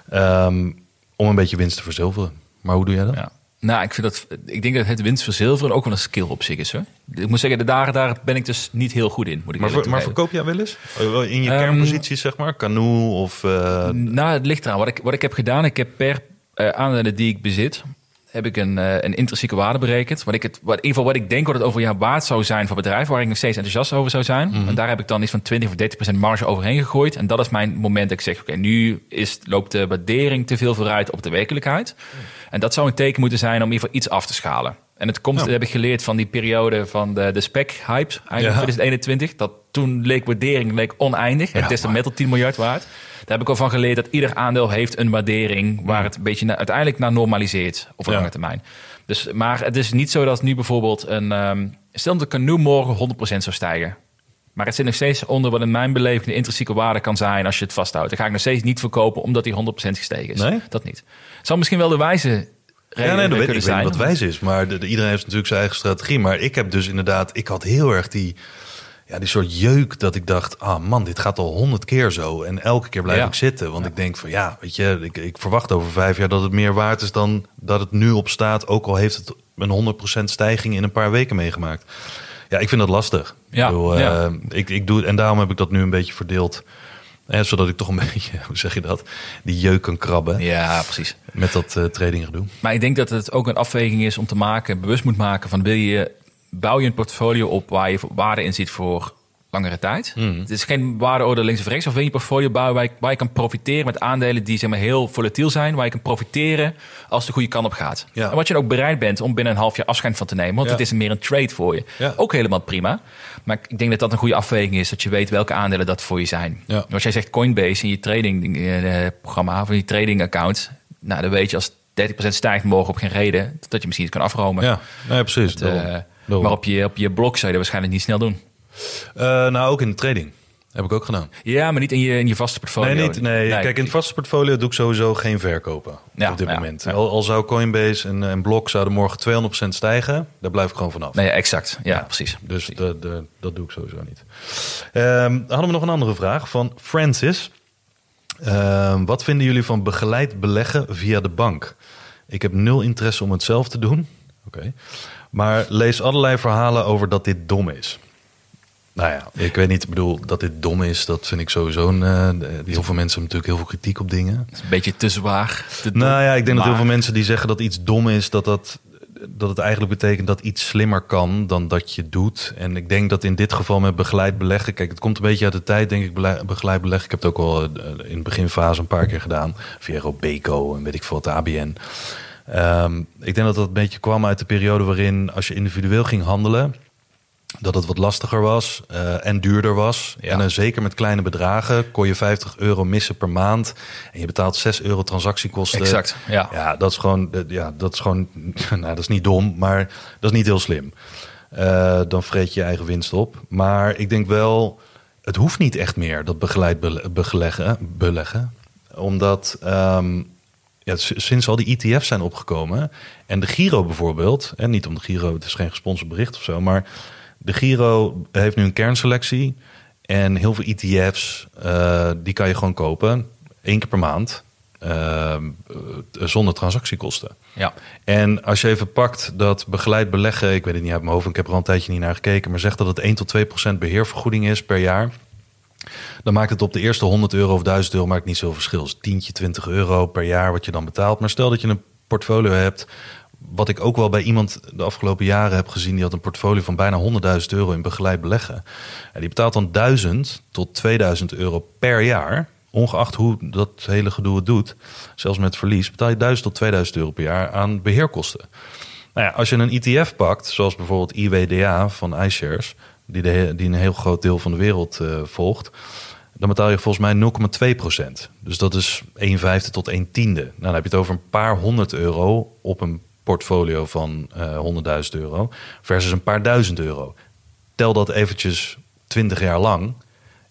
Ehm, om een beetje winst te verzilveren. Maar hoe doe jij dat? Ja. Nou, ik, vind dat, ik denk dat het winst verzilveren ook wel een skill op zich is. Hoor. Ik moet zeggen, de dagen daar ben ik dus niet heel goed in. Moet ik Maar, eerlijk ver- maar verkoop jij wel eens? Eh, In je Ehm, kernposities, zeg maar? Canoe of... eh, Nou, het ligt eraan. Wat ik, wat ik heb gedaan, ik heb per eh aandelen die ik bezit, heb ik een, eh, een intrinsieke waarde berekend. Wat ik het, wat, in ieder geval wat ik denk wat het over jaar waard zou zijn voor bedrijf, waar ik nog steeds enthousiast over zou zijn. En daar heb ik dan iets van 20 of 30 procent marge overheen gegooid. En dat is mijn moment dat ik zeg, oké, nu is, loopt de waardering te veel vooruit op de werkelijkheid. En dat zou een teken moeten zijn om in ieder geval iets af te schalen. En het komt, Ja. dat heb ik geleerd van die periode van de, de spec-hypes, eigenlijk Ja. 2021. Dat toen leek waardering leek oneindig. Het is dan met al 10 miljard waard. Daar heb ik al van geleerd dat ieder aandeel heeft een waardering... waar het een beetje na- uiteindelijk naar normaliseert op Ja. lange termijn. Dus, maar het is niet zo dat nu bijvoorbeeld een... ehm, stel dat de canoe morgen 100% zou stijgen. Maar het zit nog steeds onder wat in mijn beleving de intrinsieke waarde kan zijn als je het vasthoudt. Dan ga ik nog steeds niet verkopen omdat die 100% gestegen is. Nee? Dat niet. Het zou misschien wel de wijze Ja, nee, dat weet ik. weet niet wat wijs is. Maar de, de- iedereen heeft natuurlijk zijn eigen strategie. Maar ik heb dus inderdaad... Ik had heel erg die, ja, die soort jeuk dat ik dacht... Ah man, dit gaat al honderd keer zo. En elke keer blijf Ja. ik zitten. Want ik denk van ja, weet je... Ik, ik verwacht over vijf jaar dat het meer waard is dan dat het nu op staat. Ook al heeft het een 100% stijging in een paar weken meegemaakt. Ja, ik vind dat lastig. Ja, Ik, bedoel, ja. eh, ik, ik doe, en daarom heb ik dat nu een beetje verdeeld. Eh, zodat ik toch een beetje, hoe zeg je dat, die jeuk kan krabben Ja, precies. met dat eh trading gedoe. Maar ik denk dat het ook een afweging is om te maken, bewust moet maken van wil je, bouw je een portfolio op waar je waarde in ziet voor langere tijd. Hmm. Het is geen waardeoordeel links of rechts. Of wil je een portfolio bouwen waar je, waar je kan profiteren met aandelen die zeg maar, heel volatiel zijn. Waar je kan profiteren als de goede kant op gaat. Ja. En wat je ook bereid bent om binnen een half jaar afscheid van te nemen. Want Ja. het is meer een trade voor je. Ja. Ook helemaal prima. Maar ik denk dat dat een goede afweging is. Dat je weet welke aandelen dat voor je zijn. Ja. Als jij zegt Coinbase in je trading eh, programma of in je trading account. Nou, dan weet je als 30% stijgt morgen op geen reden. Dat je misschien iets kan afromen. Ja, nee, precies. Het, eh, maar op je, op je blok zou je dat waarschijnlijk niet snel doen. Eh, nou, ook in de trading. Heb ik ook gedaan. Ja, maar niet in je, in je vaste portfolio. Nee, niet, nee, kijk, in het vaste portfolio doe ik sowieso geen verkopen Ja, op dit ja, moment. ja. Al, al zou Coinbase en, en Block zouden morgen 200% stijgen, daar blijf ik gewoon vanaf. Nee, exact. Ja, precies. Dus de, de, dat doe ik sowieso niet. Ehm, dan hadden we nog een andere vraag van Francis. Ehm, wat vinden jullie van begeleid beleggen via de bank? Ik heb nul interesse om het zelf te doen. Oké. Maar lees allerlei verhalen over dat dit dom is. Nou ja, ik weet niet, ik bedoel, dat dit dom is, dat vind ik sowieso een... eh, heel veel mensen hebben natuurlijk heel veel kritiek op dingen. Het is een beetje te zwaar. Te Nou ja, ik denk dat heel veel mensen die zeggen dat iets dom is, dat dat dat het eigenlijk betekent dat iets slimmer kan dan dat je doet. En ik denk dat in dit geval met begeleid beleggen... Kijk, het komt een beetje uit de tijd, denk ik, begeleid beleggen. Ik heb het ook al eh, in de beginfase een paar keer gedaan. Via Robeco en weet ik veel wat, de ABN. Ehm, ik denk dat dat een beetje kwam uit de periode waarin... als je individueel ging handelen dat het wat lastiger was eh, en duurder was. Ja. En dan zeker met kleine bedragen kon je 50 euro missen per maand. En je betaalt 6 euro transactiekosten. Exact, ja. Ja, dat is gewoon, eh, ja, dat is gewoon, nou, dat is niet dom, maar dat is niet heel slim. Eh, dan vreet je je eigen winst op. Maar ik denk wel, het hoeft niet echt meer, dat begeleid bele- beleggen. beleggen omdat ehm, ja, sinds al die ETF's zijn opgekomen en de Giro bijvoorbeeld, en niet om de Giro, het is geen gesponsord bericht of zo, maar de Giro heeft nu een kernselectie en heel veel ETF's, eh, die kan je gewoon kopen, één keer per maand, ehm, eh, zonder transactiekosten. Ja. En als je even pakt dat begeleid beleggen, ik weet het niet uit mijn hoofd, ik heb er al een tijdje niet naar gekeken, maar zegt dat het 1 tot 2 procent beheervergoeding is per jaar. Dan maakt het op de eerste 100 euro of 1000 euro maakt niet zoveel verschil. Dus tientje, 20 euro per jaar wat je dan betaalt. Maar stel dat je een portfolio hebt, wat ik ook wel bij iemand de afgelopen jaren heb gezien, die had een portfolio van bijna 100.000 euro in begeleid beleggen. En die betaalt dan 1000 tot 2000 euro per jaar. Ongeacht hoe dat hele gedoe het doet, zelfs met verlies, betaal je 1000 tot 2000 euro per jaar aan beheerkosten. Nou ja, als je een ETF pakt, zoals bijvoorbeeld IWDA van iShares, die, de, die een heel groot deel van de wereld eh, volgt, dan betaal je volgens mij 0,2 procent. Dus dat is 1 vijfde tot 1 tiende. Nou, dan heb je het over een paar honderd euro op een portfolio van eh 100.000 euro versus een paar duizend euro. Tel dat eventjes 20 jaar lang.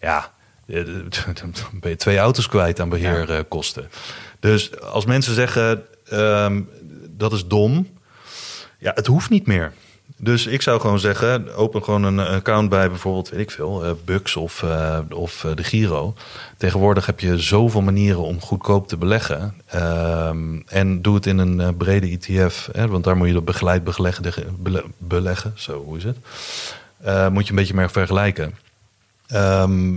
Ja, eh, dan ben je twee auto's kwijt aan beheerkosten. Dus als mensen zeggen ehm, dat is dom, ja, het hoeft niet meer. Dus ik zou gewoon zeggen, open gewoon een account bij bijvoorbeeld, weet ik veel, eh, Bux of, eh, of eh, de Giro. Tegenwoordig heb je zoveel manieren om goedkoop te beleggen. Ehm, en doe het in een eh, brede ETF, hè, want daar moet je dat begeleid beleggen, bele- beleggen. Zo, hoe is het? Eh, moet je een beetje mee vergelijken. Ehm,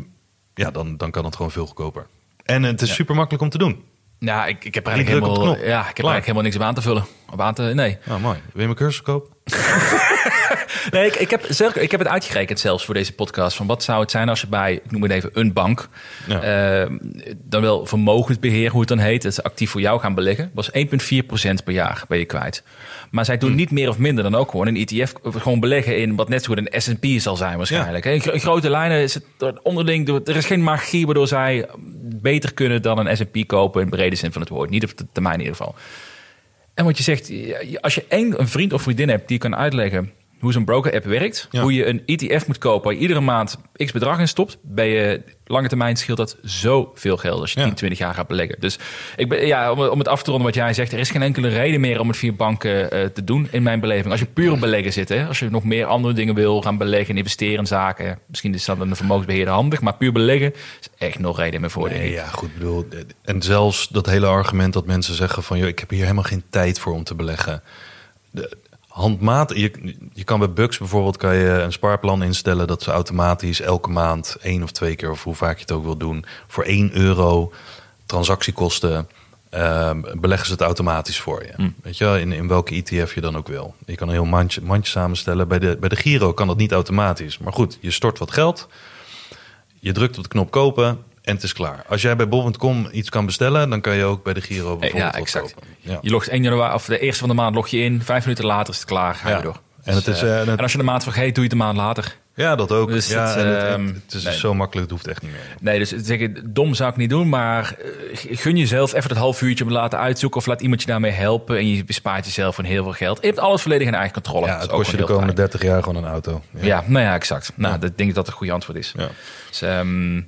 ja, dan, dan kan het gewoon veel goedkoper. En het is Ja. super makkelijk om te doen. Nou, ik, ik heb eigenlijk helemaal, ja, ik heb Klaar. eigenlijk helemaal niks op aan te vullen. Op aan te, nee. Nou, mooi. Wil je mijn cursus kopen? Nee, ik, ik, heb, zelf- ik heb het uitgerekend zelfs voor deze podcast. Van wat zou het zijn als je bij, ik noem het even, een bank... Ja. eh, dan wel vermogensbeheer, hoe het dan heet... dat ze actief voor jou gaan beleggen... was 1,4% per jaar ben je kwijt. Maar zij Hmm. doen niet meer of minder dan ook gewoon een ETF... gewoon beleggen in wat net zo goed een S&P zal zijn waarschijnlijk. Gro- in grote lijnen is het onderling... er is geen magie waardoor zij beter kunnen dan een S&P kopen... in brede zin van het woord. Niet op de termijn in ieder geval. En wat je zegt, als je één een vriend of vriendin hebt die kan uitleggen hoe zo'n broker-app werkt, Ja. hoe je een ETF moet kopen waar je iedere maand x bedrag in stopt, ben je lange termijn scheelt dat zoveel geld als je Ja. 10, 20 jaar gaat beleggen. Dus ik ben, ja, om, om het af te ronden wat jij zegt, er is geen enkele reden meer om het via banken eh, te doen in mijn beleving. Als je puur op beleggen zit, hè, als je nog meer andere dingen wil gaan beleggen en investeren in zaken, misschien is dat een vermogensbeheerder handig, maar puur beleggen is echt nog reden meer voor. Nee, ja, goed. Bedoel, en zelfs dat hele argument dat mensen zeggen van... Joh, ik heb hier helemaal geen tijd voor om te beleggen. De, handmaat, je, je kan bij Bucks bijvoorbeeld kan je een spaarplan instellen... dat ze automatisch elke maand één of twee keer... of hoe vaak je het ook wil doen... voor 1 euro transactiekosten... ehm, beleggen ze het automatisch voor je. Hm. Weet je wel, in, in welke ETF je dan ook wil. Je kan een heel mandje, mandje samenstellen. Bij de, bij de Giro kan dat niet automatisch. Maar goed, je stort wat geld... Je drukt op de knop kopen en het is klaar. Als jij bij bol.com iets kan bestellen, dan kan je ook bij de Giro bijvoorbeeld Ja, exact. Ja. Je logt 1 januari, of de eerste van de maand log je in. Vijf minuten later is het klaar, ga je Ja. door. En het Dus, is, eh, eh, en als je de maand vergeet, doe je het een maand later. ja, dat ook. Dus ja, het, ehm, het is nee. zo makkelijk, het hoeft echt niet meer. Nee, dus zeggen, dom zou ik niet doen, maar eh, gun jezelf even dat half uurtje om laten uitzoeken of laat iemand je daarmee helpen en je bespaart jezelf van heel veel geld. Je hebt alles volledig in eigen controle. Ja, het kost je de komende 30 jaar gewoon een auto. Ja, nou ja, exact. Nou, dat denk ik dat het een goede antwoord is. Ja. Dus, ehm,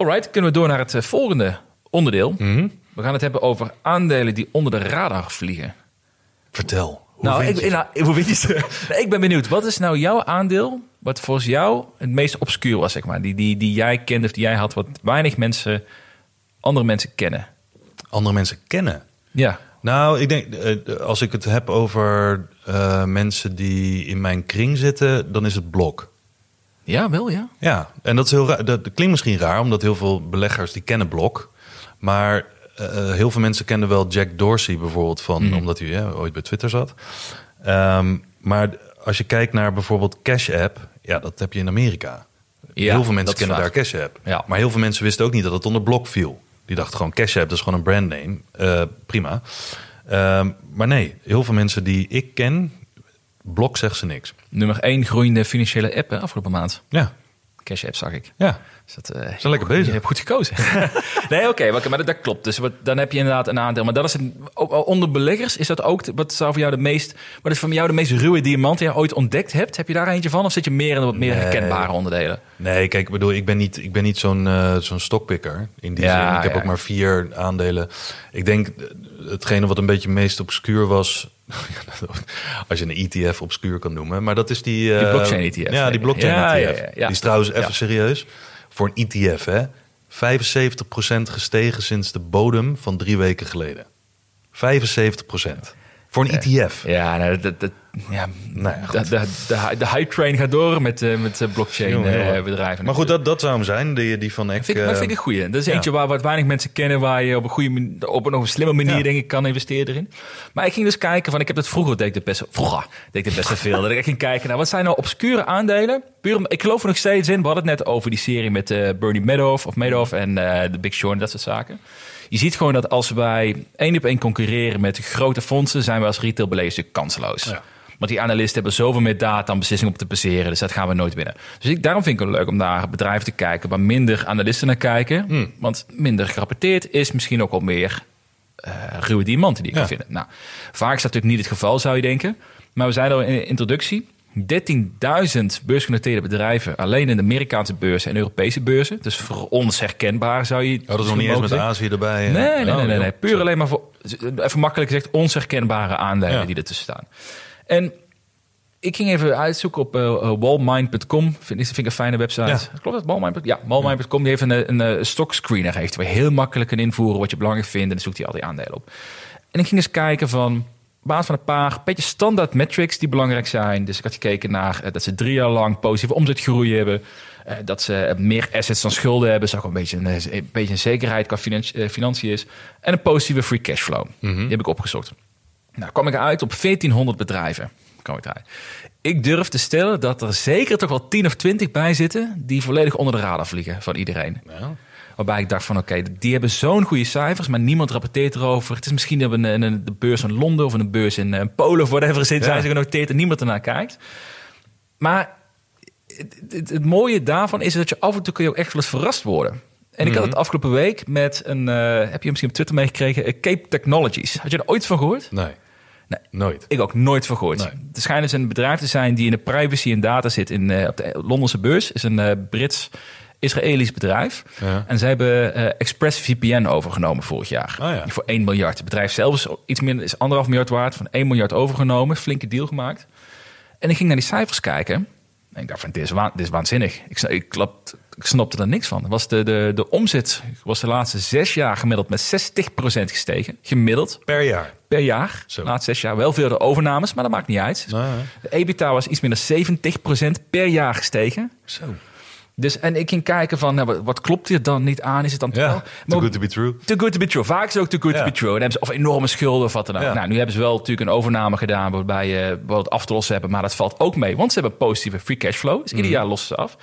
alright, kunnen we door naar het eh, volgende onderdeel. Mhm. We gaan het hebben over aandelen die onder de radar vliegen. Vertel. Hoe nou, vind ik, je nou, hoe weet je ze? Nee, ik ben benieuwd. Wat is nou jouw aandeel wat volgens jou het meest obscuur was, zeg maar? Die, die, die jij kende of die jij had, wat weinig mensen, andere mensen kennen. andere mensen kennen? Ja. Nou, ik denk, eh, als ik het heb over eh, mensen die in mijn kring zitten, dan is het blok. Ja, wel ja. Ja, en dat, is heel raar. dat, dat klinkt misschien raar, omdat heel veel beleggers die kennen Blok. Maar eh, heel veel mensen kennen wel Jack Dorsey bijvoorbeeld, van, Mhm. omdat hij ooit bij Twitter zat. Ehm, maar als je kijkt naar bijvoorbeeld Cash App, ja, dat heb je in Amerika. Ja, heel veel mensen kennen daar Cash App. Ja. Maar heel veel mensen wisten ook niet dat het onder blok viel. Die dachten gewoon Cash App, dat is gewoon een brandname. Eh prima. Ehm, maar nee, heel veel mensen die ik ken, blok zegt ze niks. Nummer 1 groeiende financiële app hè, afgelopen maand. Ja, Cash App zag ik. ja. Dus dat, eh, Zijn lekker bezig. Je hebt goed gekozen. nee, oké, maar- maar dat, dat klopt. Dus wat, dan heb je inderdaad een aandeel. Maar dat is een, onder beleggers is dat ook, wat zou voor jou de meest, wat is voor jou de meest ruwe diamant die je ooit ontdekt hebt? Heb je daar eentje van? Of zit je meer in wat meer Nee. herkenbare onderdelen? Nee, kijk, ik bedoel, ik ben niet, ik ben niet zo'n eh, zo'n stokpikker in die Ja, zin. Ik heb ja. ook maar vier aandelen. Ik denk, eh, hetgene wat een beetje meest obscuur was... als je een ETF obscuur kan noemen. Maar dat is die... eh, blockchain ETF, Ja, die blockchain Ja, ETF. ja, ja, ja. Die is trouwens, even serieus, voor een ETF, hè. 75% gestegen sinds de bodem van drie weken geleden. 75%. Voor een ETF. Ja, nou, dat, dat, ja, Nou ja, de, de, de, de hype train gaat door met, eh, met eh, blockchain Jongen, eh, bedrijven. Maar goed, dat, dat zou hem zijn, die, die van vind ik, maar eh, vind ik een goeie. Dat is ja. eentje waar wat weinig mensen kennen, waar je op een goede op een, op een slimme manier Ja. denk ik kan investeren erin. Maar ik ging dus kijken van, ik heb dat vroeger deed ik dit best, vroeger deed ik best wel veel. dat ik ging kijken naar wat zijn nou obscure aandelen. Puur, ik geloof er nog steeds in. We hadden het net over die serie met Bernie Madoff of Madoff en The Big Short en dat soort zaken. Je ziet gewoon dat als wij één op één concurreren met grote fondsen, zijn we als retailbeleggers natuurlijk kansloos. Ja. Want die analisten hebben zoveel meer data om beslissingen op te baseren. Dus dat gaan we nooit winnen. Dus ik, daarom vind ik het leuk om naar bedrijven te kijken waar minder analisten naar kijken. Hmm. Want minder gerapporteerd is misschien ook wel meer eh ruwe diamanten die je Ja. kan vinden. Nou, vaak is dat natuurlijk niet het geval, zou je denken. Maar we zeiden al in de introductie. 13.000 beursgenoteerde bedrijven alleen in de Amerikaanse beurzen en Europese beurzen. Dus voor ons herkenbaar zou je. Oh, dat is nog niet eens met. Azië erbij. Nee, nee, nee, Oh, nee, nee. Puur alleen maar voor, even makkelijk gezegd, onherkenbare aandelen Ja. die ertussen staan. En ik ging even uitzoeken op eh, eh, wallmind.com. Vind, vind ik een fijne website. Ja. Klopt dat? Wallmind? Ja, wallmind.com. Die heeft een, eh, een, eh, stockscreener. Heeft, waar je heel makkelijk kan invoeren wat je belangrijk vindt. En dan zoekt hij al die aandelen op. En ik ging eens kijken van... Basis van een paar beetje standaard metrics die belangrijk zijn. Dus ik had gekeken naar eh, dat ze drie jaar lang positieve omzetgroei hebben. eh, dat ze eh, meer assets dan schulden hebben. Ook een beetje een, een, beetje een zekerheid qua financi- financiën is. En een positieve free cashflow. Die heb ik opgezocht. Nou, kwam ik uit op 1400 bedrijven. Kwam ik eruit. Ik durf te stellen dat er zeker toch wel 10 of 20 bij zitten... die volledig onder de radar vliegen van iedereen. Ja. Waarbij ik dacht van oké, die hebben zo'n goede cijfers, maar niemand rapporteert erover. Het is misschien een, een, de beurs in Londen of een beurs in eh, Polen of whatever zit, Ja. zijn ze genoteerd en niemand ernaar kijkt. Maar het, het, het mooie daarvan is dat je af en toe kun je ook echt wel eens verrast worden. En ik had het afgelopen week met een, eh, heb je misschien op Twitter meegekregen, eh, Cape Technologies. Had je er ooit van gehoord? Nee. Nee. Nooit. Ik ook nooit van gehoord. Nee. Het schijnt dus een bedrijf te zijn die in de privacy en data zit in, op de Londense beurs. is een eh, Brits-Israëlisch bedrijf. Ja. En zij hebben eh, ExpressVPN overgenomen vorig jaar. Oh ja. Voor 1 miljard. Het bedrijf zelf is iets minder, is anderhalf miljard waard. Van 1 miljard overgenomen. Flinke deal gemaakt. En ik ging naar die cijfers kijken. En ik dacht van, dit is, dit is waanzinnig. Ik, ik, klap, ik snapte er niks van. Was de, de, de omzet was de laatste zes jaar gemiddeld met 60% gestegen. Gemiddeld Per jaar. per jaar. Zo. Laatste zes jaar. Wel veel de overnames, maar dat maakt niet uit. Nou. De EBITDA was iets minder 70% per jaar gestegen. Zo. Dus, en ik ging kijken van, nou, wat, klopt hier dan niet aan? Is het dan wel- too good to be true. Too good to be true. Vaak is het ook too good to be true. Dan hebben ze of enorme schulden of wat dan ook. Nou, nu hebben ze wel natuurlijk een overname gedaan waarbij je wat af te lossen hebben, maar dat valt ook mee, want ze hebben positieve free cash flow. Dus Mhm. ieder jaar lossen ze af.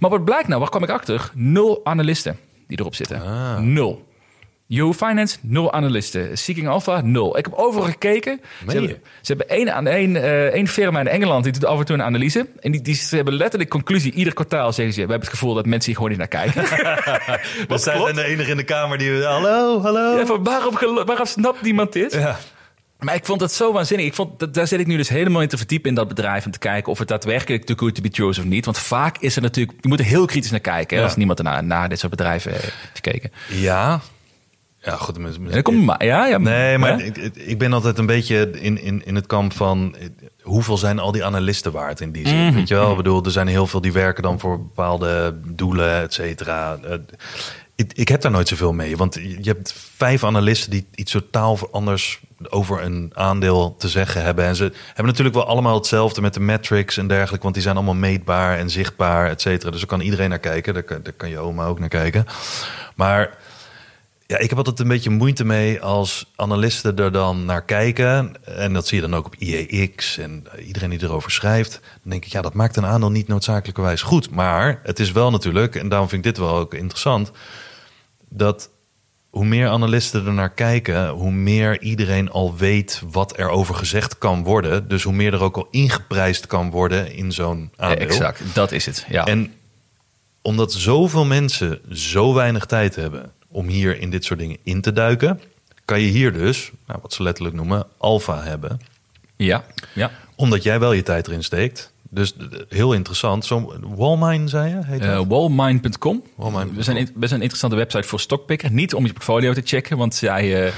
Maar wat blijkt nou? Waar kwam ik achter? Nul analisten die erop zitten. Ah. Nul. Yahoo Finance, nul analisten. Seeking Alpha, nul. Ik heb overal gekeken. Ze hebben, ze hebben één, aan één, eh, één firma in Engeland die doet af en toe een analyse. En die, die ze hebben letterlijk conclusie. Ieder kwartaal zeggen ze, we hebben het gevoel dat mensen hier gewoon niet naar kijken. We zijn de enige in de kamer die... Hallo, hallo. Ja, van waarom, gelo- waarom snapt niemand dit? Ja. Maar ik vond het zo waanzinnig. Ik vond, dat, daar zit ik nu dus helemaal in te verdiepen in dat bedrijf. Om te kijken of het daadwerkelijk too good to be true is of niet. Want vaak is er natuurlijk... Je moet er heel kritisch naar kijken. hè, Ja. Als niemand ernaar naar dit soort bedrijven heeft gekeken. Ja. Ja, goed. met- met- En dan komt maar... Ja, ja, Nee, maar hè? ik, ik- ben altijd een beetje in, in, in het kamp van... hoeveel zijn al die analisten waard in die zin? Mhm. Weet je wel? Ik bedoel, er zijn heel veel die werken dan voor bepaalde doelen, et cetera. Eh, ik, ik heb daar nooit zoveel mee. Want je hebt vijf analisten die iets totaal anders over een aandeel te zeggen hebben. En ze hebben natuurlijk wel allemaal hetzelfde met de metrics en dergelijke. Want die zijn allemaal meetbaar en zichtbaar, et cetera. Dus daar kan iedereen naar kijken. Daar kan, daar kan je oma ook naar kijken. Maar Ja, ik heb altijd een beetje moeite mee als analisten er dan naar kijken. En dat zie je dan ook op IEX en iedereen die erover schrijft. Dan denk ik, ja, dat maakt een aandeel niet noodzakelijkerwijs goed. Maar het is wel natuurlijk, en daarom vind ik dit wel ook interessant, dat hoe meer analisten er naar kijken, hoe meer iedereen al weet wat er over gezegd kan worden. Dus hoe meer er ook al ingeprijsd kan worden in zo'n aandeel. Exact, dat is het. Ja. En omdat zoveel mensen zo weinig tijd hebben om hier in dit soort dingen in te duiken, kan je hier dus, nou, wat ze letterlijk noemen, alfa hebben. ja, ja. Omdat jij wel je tijd erin steekt. Dus d- heel interessant. Zo'n Wallmine, zei je? Heet Eh dat? Wallmine.com. We zijn best een interessante website voor stockpicker. Niet om je portfolio te checken, want zij, eh,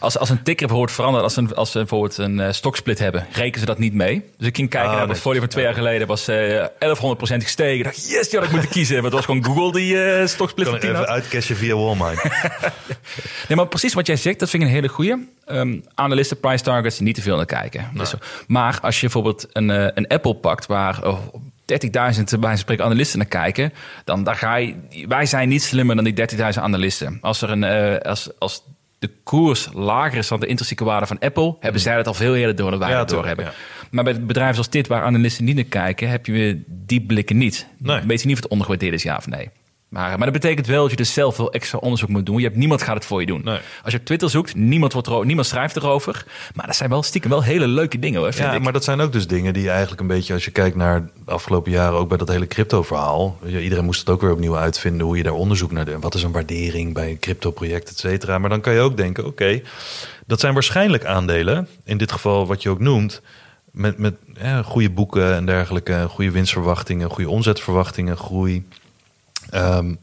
als, als een ticker bijvoorbeeld verandert, als, een, als ze bijvoorbeeld een eh, stocksplit hebben, rekenen ze dat niet mee. Dus ik ging kijken Ah, naar nee. portfolio van twee jaar geleden, was eh 1100% gestegen. Ik dacht, yes, die had ik moeten kiezen. Maar het was gewoon Google die eh stocksplit kan van ik 10 even had. uitcashen via Wallmine. Nee, maar precies wat jij zegt, dat vind ik een hele goeie. Ehm analisten, price targets, niet te veel naar kijken. Dus, maar als je bijvoorbeeld een, eh, een Apple pakt waar oh, 30.000 bij spreken analisten naar kijken, dan, dan ga je, wij zijn niet slimmer dan die 30.000 analisten. Als er een, eh, als, als de koers lager is dan de intrinsieke waarde van Apple, hebben zij dat al veel eerder door dan wij Ja, dat door hebben. Maar bij bedrijven zoals dit, waar analisten niet naar kijken, heb je die blikken niet. Nee. Weet je niet of het ondergewaardeerd is, ja of nee. Maar, maar dat betekent wel dat je dus zelf wel extra onderzoek moet doen. Je hebt, niemand gaat het voor je doen. Nee. Als je op Twitter zoekt, niemand, wordt ero- niemand schrijft erover. Maar dat zijn wel stiekem wel hele leuke dingen hoor, Ja, ik. maar dat zijn ook dus dingen die eigenlijk een beetje, als je kijkt naar de afgelopen jaren, ook bij dat hele crypto-verhaal. Iedereen moest het ook weer opnieuw uitvinden hoe je daar onderzoek naar doet. Wat is een waardering bij een crypto-project, et cetera. Maar dan kan je ook denken, oké, dat zijn waarschijnlijk aandelen. In dit geval wat je ook noemt. Met, met ja, goede boeken en dergelijke, goede winstverwachtingen, goede omzetverwachtingen, groei. Ehm,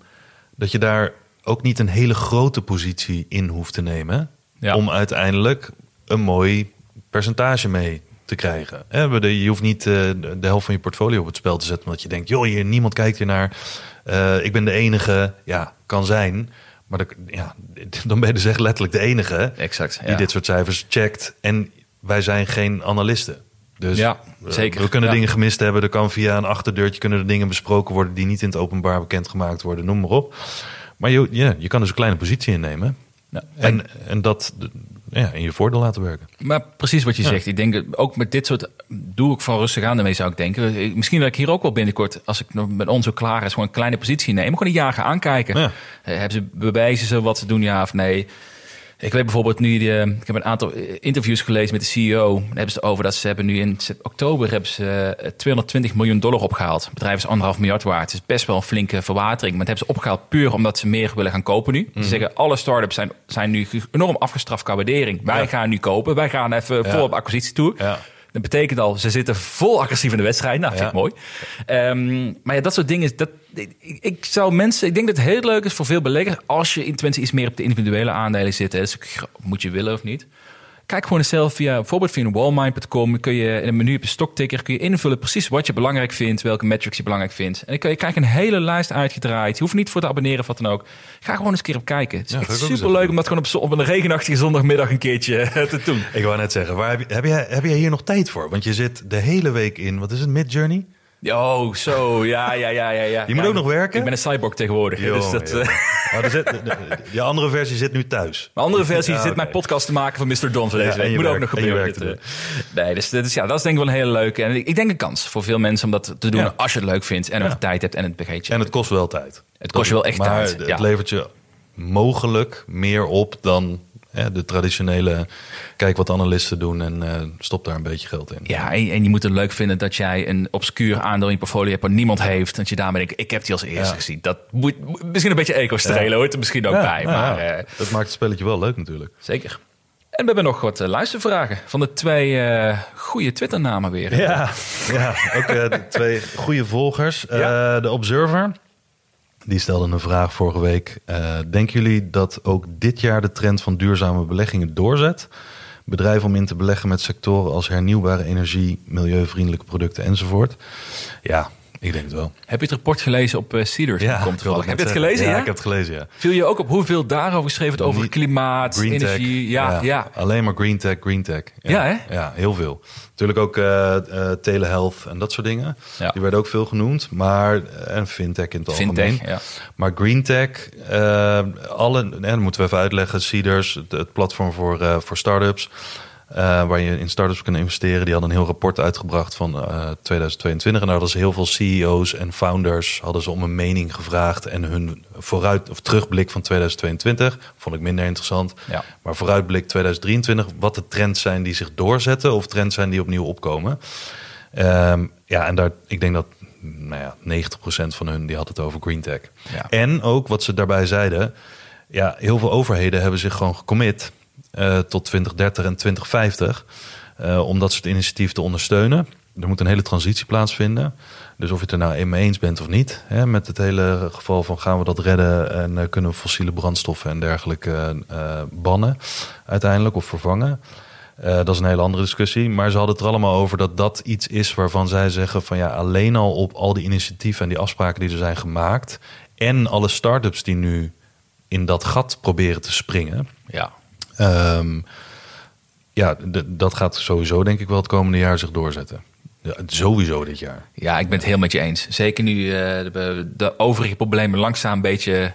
dat je daar ook niet een hele grote positie in hoeft te nemen. Ja. Om uiteindelijk een mooi percentage mee te krijgen. De- Je hoeft niet eh, de helft van je portfolio op het spel te zetten. Omdat je denkt, joh, hier, niemand kijkt hier naar. Eh, ik ben de enige. Ja, kan zijn. Maar dan, ja, dan ben je dus echt letterlijk de enige Exact, die ja. dit soort cijfers checkt. En wij zijn geen analisten. Dus Ja, zeker. we kunnen Ja. dingen gemist hebben. Er kan via een achterdeurtje kunnen er dingen besproken worden die niet in het openbaar bekendgemaakt worden. Noem maar op. Maar je, ja, je kan dus een kleine positie innemen. Ja. En, en dat ja, in je voordeel laten werken. Maar precies wat je zegt. Ik denk, ook met dit soort doe ik van rustig aan ermee zou ik denken. Misschien dat ik hier ook wel binnenkort, als ik nog met ons zo klaar is, gewoon een kleine positie neem. Gewoon een jaar gaan aankijken. Ja. Eh, hebben ze bewijzen ze wat ze doen, ja of nee? Ik weet bijvoorbeeld nu, eh, ik heb een aantal eh, interviews gelezen met de CEO. Daar hebben ze het over dat ze hebben nu in oktober hebben ze eh, 220 miljoen dollar opgehaald. Het bedrijf is anderhalf miljard waard. Het is best wel een flinke verwatering. Maar dat hebben ze opgehaald puur omdat ze meer willen gaan kopen nu. Ze zeggen alle start-ups zijn, zijn nu enorm afgestraft qua waardering. Wij Ja. gaan nu kopen. Wij gaan even vol op acquisitie toe. Ja. Dat betekent al, ze zitten vol agressief in de wedstrijd. Nou, vind ik mooi. Ehm, maar ja, dat soort dingen, dat, ik, zou mensen, ik denk dat het heel leuk is voor veel beleggers als je in tenminste iets meer op de individuele aandelen zit. Hè, dus moet je willen of niet. Kijk gewoon eens zelf via, bijvoorbeeld via wallmine.com, kun je in een menu op je stokticker kun je invullen precies wat je belangrijk vindt, welke metrics je belangrijk vindt. En dan kun je krijg een hele lijst uitgedraaid. Je hoeft niet voor te abonneren of wat dan ook. Ga gewoon eens een keer op kijken. Het is Ja, echt leuk om dat gewoon op een regenachtige zondagmiddag een keertje eh, te doen. Ik wou net zeggen, waar heb, je, heb, jij, heb jij hier nog tijd voor? Want je zit de hele week in, wat is het, Mid-Journey? Oh, zo. Ja, ja, ja, ja. ja. Je moet Ja, ook nog werken? Ik ben een cyborg tegenwoordig. dus dat, er zit- de, de- die andere versie zit nu thuis. Mijn andere versie Ja, zit mijn podcast te maken van Mr. Don deze en week. je Moet ook nog en je gebeuren. eh. nee, dus, dus ja, dat is denk ik wel een hele leuke. En ik, denk een kans voor veel mensen om dat te doen als je het leuk vindt en de tijd hebt en het begeetje. En het kost wel tijd. Het kost je wel echt maar tijd, het levert je mogelijk meer op dan de traditionele... Kijk wat analisten doen en eh, stop daar een beetje geld in. Ja, en, en je moet het leuk vinden dat jij een obscuur aandeel in je portfolio hebt waar niemand heeft. Dat je daarmee denkt, ik heb die als eerste Ja. gezien. Dat moet, misschien een beetje eco-strelen Ja. hoort er misschien ook Ja, bij. Maar eh, dat maakt het spelletje wel leuk natuurlijk. zeker. En we hebben nog wat eh, luistervragen van de twee eh goede Twitter-namen weer. Ja, ja ook twee goede volgers. Ja. de Observer, die stelde een vraag vorige week. Eh, denken jullie dat ook dit jaar de trend van duurzame beleggingen doorzet? Bedrijven om in te beleggen met sectoren als hernieuwbare energie, milieuvriendelijke producten enzovoort. Ja, Ik denk het wel. Heb je het rapport gelezen op uh, Cedars? Ja, komt heb je het zeggen. gelezen? Ja, Ja, ik heb het gelezen, ja. Viel je ook op hoeveel daarover geschreven wordt over Niet- klimaat, Green tech. energie? Ja, ja. Alleen maar green tech, green tech. Ja, hè? Ja, heel veel. Natuurlijk ook eh eh, telehealth en dat soort dingen. Die werden ook veel genoemd. Maar, eh, en fintech in het algemeen. Fintech, ja. Maar green tech, eh, alle, en dat moeten we even uitleggen. Cedars, het, het platform voor, eh, voor startups. Eh, waar je in startups kunt investeren. Die hadden een heel rapport uitgebracht van eh, 2022. En daar hadden ze heel veel CEO's en founders hadden ze om een mening gevraagd. En hun vooruit of terugblik van 2022 vond ik minder interessant. Ja. Maar vooruitblik 2023, wat de trends zijn die zich doorzetten of trends zijn die opnieuw opkomen. Ehm, ja, en daar, ik denk dat nou ja, 90% van hun die had het over green tech. Ja. En ook wat ze daarbij zeiden, ja, heel veel overheden hebben zich gewoon gecommit tot 2030 en 2050 eh, om dat soort initiatieven te ondersteunen. Er moet een hele transitie plaatsvinden. Dus of je het er nou mee eens bent of niet, hè, met het hele geval van gaan we dat redden en eh, kunnen we fossiele brandstoffen en dergelijke eh, bannen uiteindelijk of vervangen. Eh, dat is een hele andere discussie. Maar ze hadden het er allemaal over dat dat iets is waarvan zij zeggen van ja, alleen al op al die initiatieven en die afspraken die er zijn gemaakt. En alle start-ups die nu in dat gat proberen te springen. ja. Ehm, ja, dat gaat sowieso denk ik wel het komende jaar zich doorzetten. Sowieso dit jaar. Ja, ik ben het heel met je eens. Zeker nu eh, de, overige problemen langzaam een beetje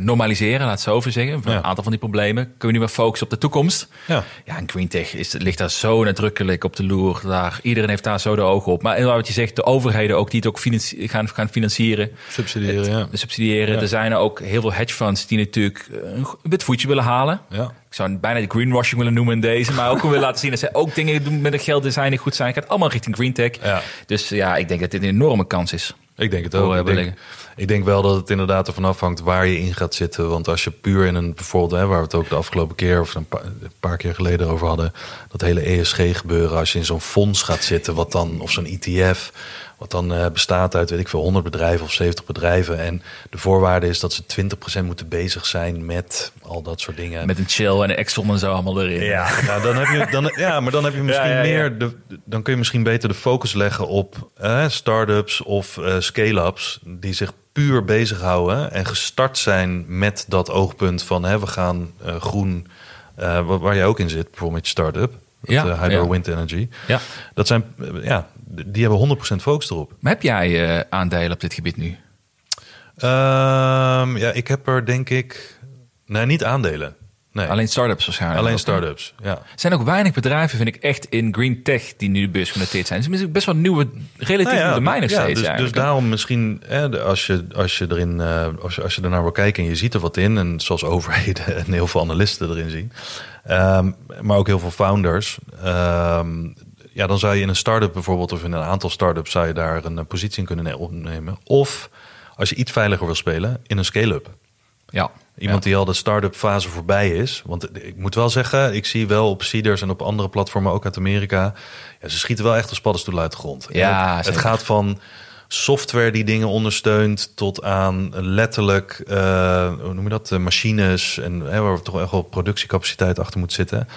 normaliseren, laat het zo over zeggen. Een Ja. aantal van die problemen kunnen we nu weer focussen op de toekomst. Ja. Ja, en Green Tech is, ligt daar zo nadrukkelijk op de loer. Daar, iedereen heeft daar zo de ogen op. Maar wat je zegt, de overheden ook die het ook financi- gaan, gaan financieren. Subsidiëren, ja. subsidiëren. Ja. Er zijn er ook heel veel hedge funds die natuurlijk eh, een wit voetje willen halen. Ja. Ik zou bijna de greenwashing willen noemen in deze. Maar ook willen laten zien dat zij ook dingen doen met het geld die goed zijn. Het gaat allemaal richting green tech. Ja. Dus ja, ik denk dat dit een enorme kans is. Ik denk het ook. Ik denk, beleggen. ik denk wel dat het inderdaad ervan afhangt waar je in gaat zitten. Want als je puur in een, bijvoorbeeld, hè, waar we het ook de afgelopen keer of een paar, een paar keer geleden over hadden, dat hele ESG gebeuren, als je in zo'n fonds gaat zitten, wat dan, of zo'n ETF, wat dan eh, bestaat uit, weet ik veel, 100 bedrijven of 70 bedrijven. En de voorwaarde is dat ze 20% moeten bezig zijn met al dat soort dingen. Met een chill en een Exxon en zo allemaal erin. Ja, nou, dan heb je, dan, ja, maar dan heb je misschien Ja, ja, ja. meer. De, dan kun je misschien beter de focus leggen op eh, start-ups of eh, scale-ups die zich puur bezighouden en gestart zijn met dat oogpunt van hè, we gaan groen, waar, jij ook in zit, bijvoorbeeld met je start-up, Ja, Hydro ja. Wind Energy. Ja. Dat zijn, ja, die hebben 100% focus erop. Maar heb jij eh, aandelen op dit gebied nu? Ehm, ja, ik heb er denk ik, nee, niet aandelen. Nee, Alleen startups waarschijnlijk. alleen start-ups. Ja. Er zijn ook weinig bedrijven, vind ik, echt in green tech die nu de beurs genoteerd zijn. Het is best wel nieuwe, relatief Nou ja, ja, steeds dus, dus daarom misschien, hè, de- als, je, als je erin, eh, als, je, als je ernaar wil kijken en je ziet er wat in, en zoals overheden en heel veel analisten erin zien, ehm, maar ook heel veel founders, ehm, ja, dan zou je in een start-up bijvoorbeeld, of in een aantal start-ups, zou je daar een eh, positie in kunnen ne- opnemen. Of als je iets veiliger wil spelen, in een scale-up. ja. Iemand ja. die al de start-up fase voorbij is. Want ik moet wel zeggen, ik zie wel op Seeders en op andere platformen, ook uit Amerika. Ja, ze schieten wel echt als paddenstoelen uit de grond. Ja, het, gaat van software die dingen ondersteunt tot aan letterlijk, eh, hoe noem je dat, eh, machines en hè, waar toch echt wel productiecapaciteit achter moet zitten.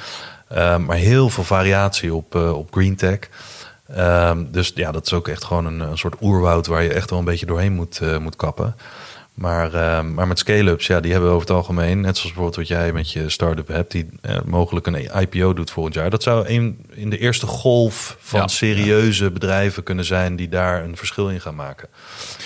Eh, maar heel veel variatie op, eh, op green tech. Ehm, dus ja, dat is ook echt gewoon een, een soort oerwoud waar je echt wel een beetje doorheen moet, eh, moet kappen. Maar, ehm, maar met scale-ups, ja, die hebben over het algemeen, net zoals bijvoorbeeld wat jij met je start-up hebt, die eh, mogelijk een IPO doet volgend jaar. Dat zou een, in de eerste golf van Ja. serieuze bedrijven kunnen zijn die daar een verschil in gaan maken.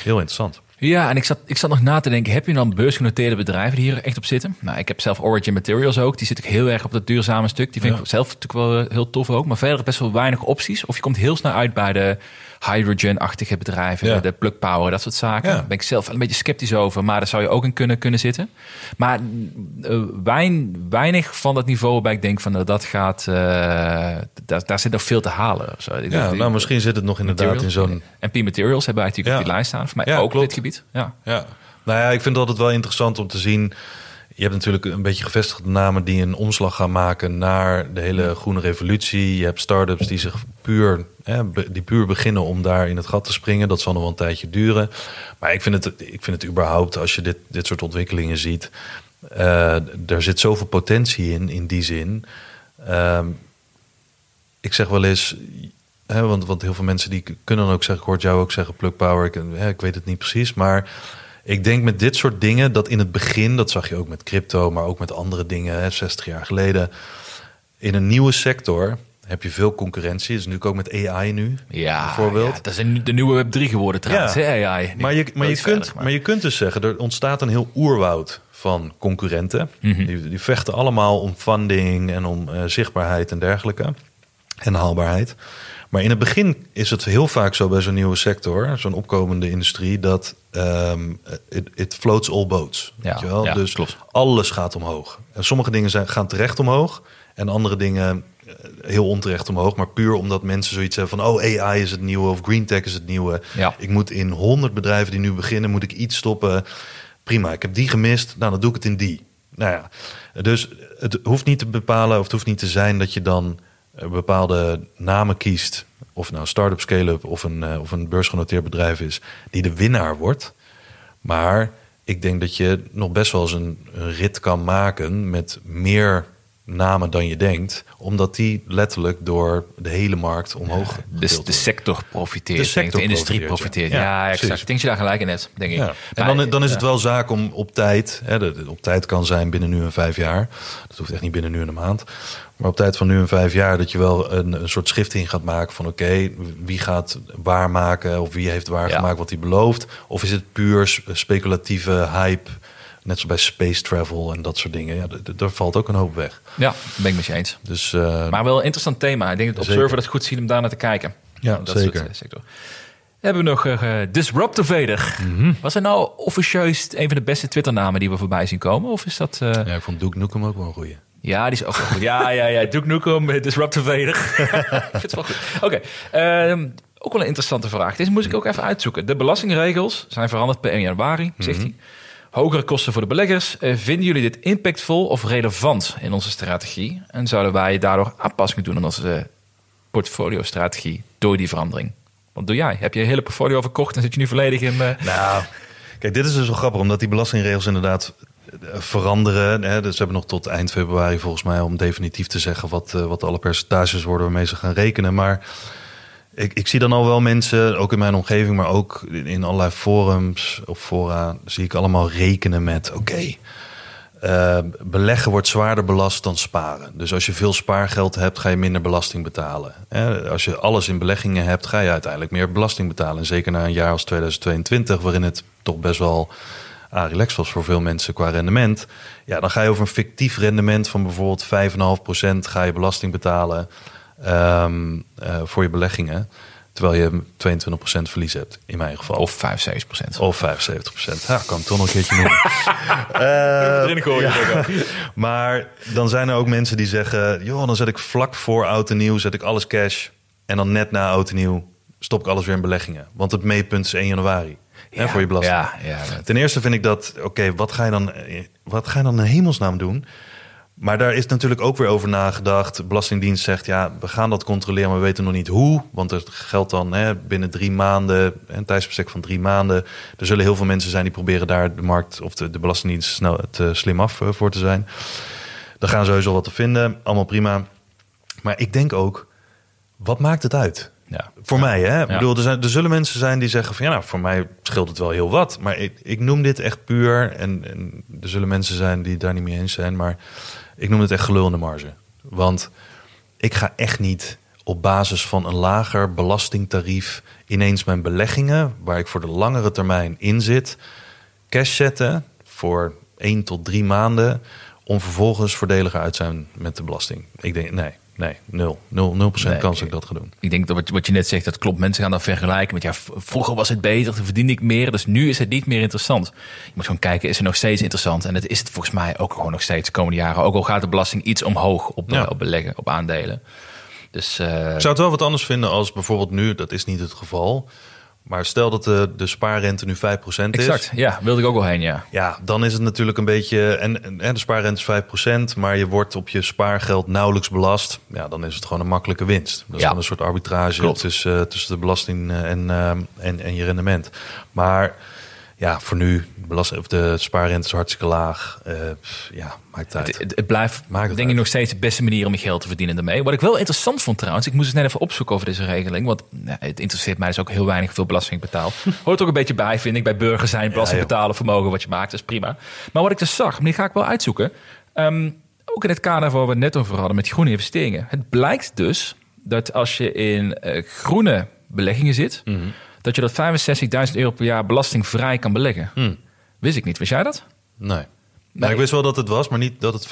Heel interessant. Ja, en ik zat, ik zat nog na te denken, heb je dan beursgenoteerde bedrijven die hier echt op zitten? Nou, ik heb zelf Origin Materials ook. Die zit ook heel erg op dat duurzame stuk. Die vind Ja. ik zelf natuurlijk wel eh, heel tof ook. Maar verder best wel weinig opties. Of je komt heel snel uit bij de hydrogen-achtige bedrijven. Ja. De plug power, dat soort zaken. Ja. Daar ben ik zelf een beetje sceptisch over. Maar daar zou je ook in kunnen, kunnen zitten. Maar eh, wein, weinig van dat niveau waarbij ik denk van nou, dat gaat... eh, daar, daar zit nog veel te halen. zo. Ja, denk- nou, misschien zit het nog inderdaad in zo'n En P Materials hebben wij natuurlijk Ja. op die lijst staan. Voor mij Ja, ook op dit gebied. Ja. Ja, nou ja, ik vind het altijd wel interessant om te zien. Je hebt natuurlijk een beetje gevestigde namen die een omslag gaan maken naar de hele groene revolutie. Je hebt start-ups die zich puur, hè, die puur beginnen om daar in het gat te springen. Dat zal nog wel een tijdje duren. Maar ik vind het, ik vind het überhaupt, als je dit, dit soort ontwikkelingen ziet, eh, er zit zoveel potentie in, in die zin. Ehm, ik zeg wel eens, Hè, want, want heel veel mensen die kunnen ook zeggen, ik hoor jou ook zeggen, plug power. Ik, hè, ik weet het niet precies, maar ik denk met dit soort dingen dat in het begin, dat zag je ook met crypto, maar ook met andere dingen, hè, 60 jaar geleden, in een nieuwe sector heb je veel concurrentie. Dat is natuurlijk ook met AI nu, Ja, bijvoorbeeld. ja, dat is de nieuwe Web 3 geworden trouwens, Ja. hè, AI. Maar je, maar, je kunt, maar je kunt dus zeggen, er ontstaat een heel oerwoud van concurrenten. Mhm. Die, die vechten allemaal om funding en om eh, zichtbaarheid en dergelijke. En haalbaarheid. Maar in het begin is het heel vaak zo bij zo'n nieuwe sector, zo'n opkomende industrie, dat ehm it, it floats all boats. Ja, weet je wel? ja, dus klopt. alles gaat omhoog. En sommige dingen zijn, gaan terecht omhoog en andere dingen eh, heel onterecht omhoog. Maar puur omdat mensen zoiets hebben van, oh AI is het nieuwe of green tech is het nieuwe. Ja. Ik moet in 100 bedrijven die nu beginnen, moet ik iets stoppen. Prima, ik heb die gemist, nou dan doe ik het in die. Nou ja, dus het hoeft niet te bepalen of het hoeft niet te zijn dat je dan bepaalde namen kiest. Of nou start-up, scale-up of een, eh, of een beursgenoteerd bedrijf is, die de winnaar wordt. Maar ik denk dat je nog best wel eens een, een rit kan maken met meer namen dan je denkt. Omdat die letterlijk door de hele markt omhoog De, getild de sector profiteert. De sector de industrie profiteert, ja. Ja, Ja, exact. precies. Ik denk dat je daar gelijk in hebt, denk ik. En dan, dan is het wel zaak om op tijd, hè, op tijd kan zijn binnen nu en vijf jaar. Dat hoeft echt niet binnen nu en een maand. Maar op tijd van nu en vijf jaar dat je wel een, een soort schifting gaat maken van oké, wie gaat waarmaken of wie heeft waargemaakt wat hij belooft. Of is het puur speculatieve hype, net zoals bij space travel en dat soort dingen. Ja, daar valt ook een hoop weg. Ja, ben ik met je eens. Dus eh, Maar wel een interessant thema. Ik denk dat. Observer dat goed ziet om daar naar te kijken. Ja, dat zeker. Soort, eh, sector. Hebben we nog eh Disruptor Vader. Mhm. Was er nou officieus een van de beste Twitter-namen die we voorbij zien komen? Of is dat... ja, ik vond Duke Nukem ook wel een goeie. Ja, die is ook wel goed. Ja, ja, ja. Duke Nukem, Disruptor Vader. ik vind het wel goed. Oké, ehm, ook wel een interessante vraag. Deze moest ik ook even uitzoeken. De belastingregels zijn veranderd per 1 januari, zegt hij. Hogere kosten voor de beleggers. Eh, vinden jullie dit impactvol of relevant in onze strategie? En zouden wij daardoor aanpassingen doen aan onze portfolio-strategie door die verandering? Wat doe jij? Heb je hele portfolio verkocht en zit je nu volledig in... eh, Nou, kijk, dit is dus wel grappig, omdat die belastingregels inderdaad eh, veranderen. Hè? Dus ze hebben nog tot eind februari volgens mij om definitief te zeggen wat, wat alle percentages worden waarmee ze gaan rekenen. Maar ik, ik zie dan al wel mensen, ook in mijn omgeving, maar ook in, allerlei forums of fora, zie ik allemaal rekenen met: oké, eh, beleggen wordt zwaarder belast dan sparen. Dus als je veel spaargeld hebt, ga je minder belasting betalen. Als je alles in beleggingen hebt, ga je uiteindelijk meer belasting betalen. En zeker na een jaar als 2022, waarin het toch best wel ah, relaxed was voor veel mensen qua rendement. Ja, dan ga je over een fictief rendement van bijvoorbeeld 5,5% ga je belasting betalen ehm, eh, voor je beleggingen. Terwijl je 22% verlies hebt, in mijn geval. of 75 procent. Of 75%. Ja, kan ik toch nog een keertje noemen. Eh, erin gooien. maar dan zijn er ook mensen die zeggen... joh, dan zet ik vlak voor oud en nieuw zet ik alles cash... en dan net na oud en nieuw stop ik alles weer in beleggingen. Want het meetpunt is 1 januari hè, voor je belasting. Ja, ja. Ten eerste vind ik dat... oké, wat ga je dan wat ga je dan in hemelsnaam doen... Maar daar is natuurlijk ook weer over nagedacht. Belastingdienst zegt, ja, we gaan dat controleren, maar we weten nog niet hoe. Want het geldt dan hè, binnen drie maanden, een tijdsbestek van drie maanden. Er zullen heel veel mensen zijn die proberen daar de markt of de, de Belastingdienst snel te slim af eh, voor te zijn. Daar gaan sowieso wat te vinden, allemaal prima. Maar ik denk ook, wat maakt het uit? ja. Voor mij, hè? Ik bedoel, er, zijn, er zullen mensen zijn die zeggen van ja, nou, voor mij scheelt het wel heel wat. Maar ik, ik noem dit echt puur. En, en er zullen mensen zijn die het daar niet mee eens zijn. Maar ik noem het echt gelul in de marge. Want ik ga echt niet op basis van een lager belastingtarief ineens mijn beleggingen, waar ik voor de langere termijn in zit, cash zetten voor één tot drie maanden. Om vervolgens voordeliger uit te zijn met de belasting. Ik denk, nee, nee, nul. Nul, nul procent Nee, kans dat ik dat ga doen. Ik denk dat wat, wat je net zegt, dat klopt. Mensen gaan dan vergelijken met ja, vroeger was het beter, toen verdiende ik meer. Dus nu is het niet meer interessant. Je moet gewoon kijken, is het nog steeds interessant? En dat is het volgens mij ook gewoon nog steeds de komende jaren. Ook al gaat de belasting iets omhoog op, Ja. eh, op beleggen, op aandelen. Dus eh, Ik zou het wel wat anders vinden als bijvoorbeeld nu, dat is niet het geval. Maar stel dat de, de spaarrente nu 5% is. exact, ja, wilde ik ook wel heen, ja. Ja, dan is het natuurlijk een beetje. En, de spaarrente is 5%, maar je wordt op je spaargeld nauwelijks belast. Ja, dan is het gewoon een makkelijke winst. Dat is Ja. gewoon een soort arbitrage tussen, eh, tussen de belasting en, eh, en, en je rendement. Maar ja, voor nu, belast, of de spaarrente is hartstikke laag. Eh, ja, maakt uit. Het, het, het blijft, Maakt het denk ik, uit. nog steeds de beste manier om je geld te verdienen daarmee. Wat ik wel interessant vond trouwens, ik moest het net even opzoeken over deze regeling. Want nou, het interesseert mij dus ook heel weinig veel belasting betaald. Hoort ook een beetje bij, vind ik, bij burgers zijn. Belasting betalen, vermogen wat je maakt, dat is prima. Maar wat ik dus zag, maar die ga ik wel uitzoeken. Ehm, ook in het kader waar we het net over hadden met groene investeringen. Het blijkt dus dat als je in eh, groene beleggingen zit, Mhm. Dat je dat 65.000 euro per jaar belastingvrij kan beleggen. Hmm. Wist ik niet. Wist jij dat? Nee. Ik wist wel dat het was, maar niet dat het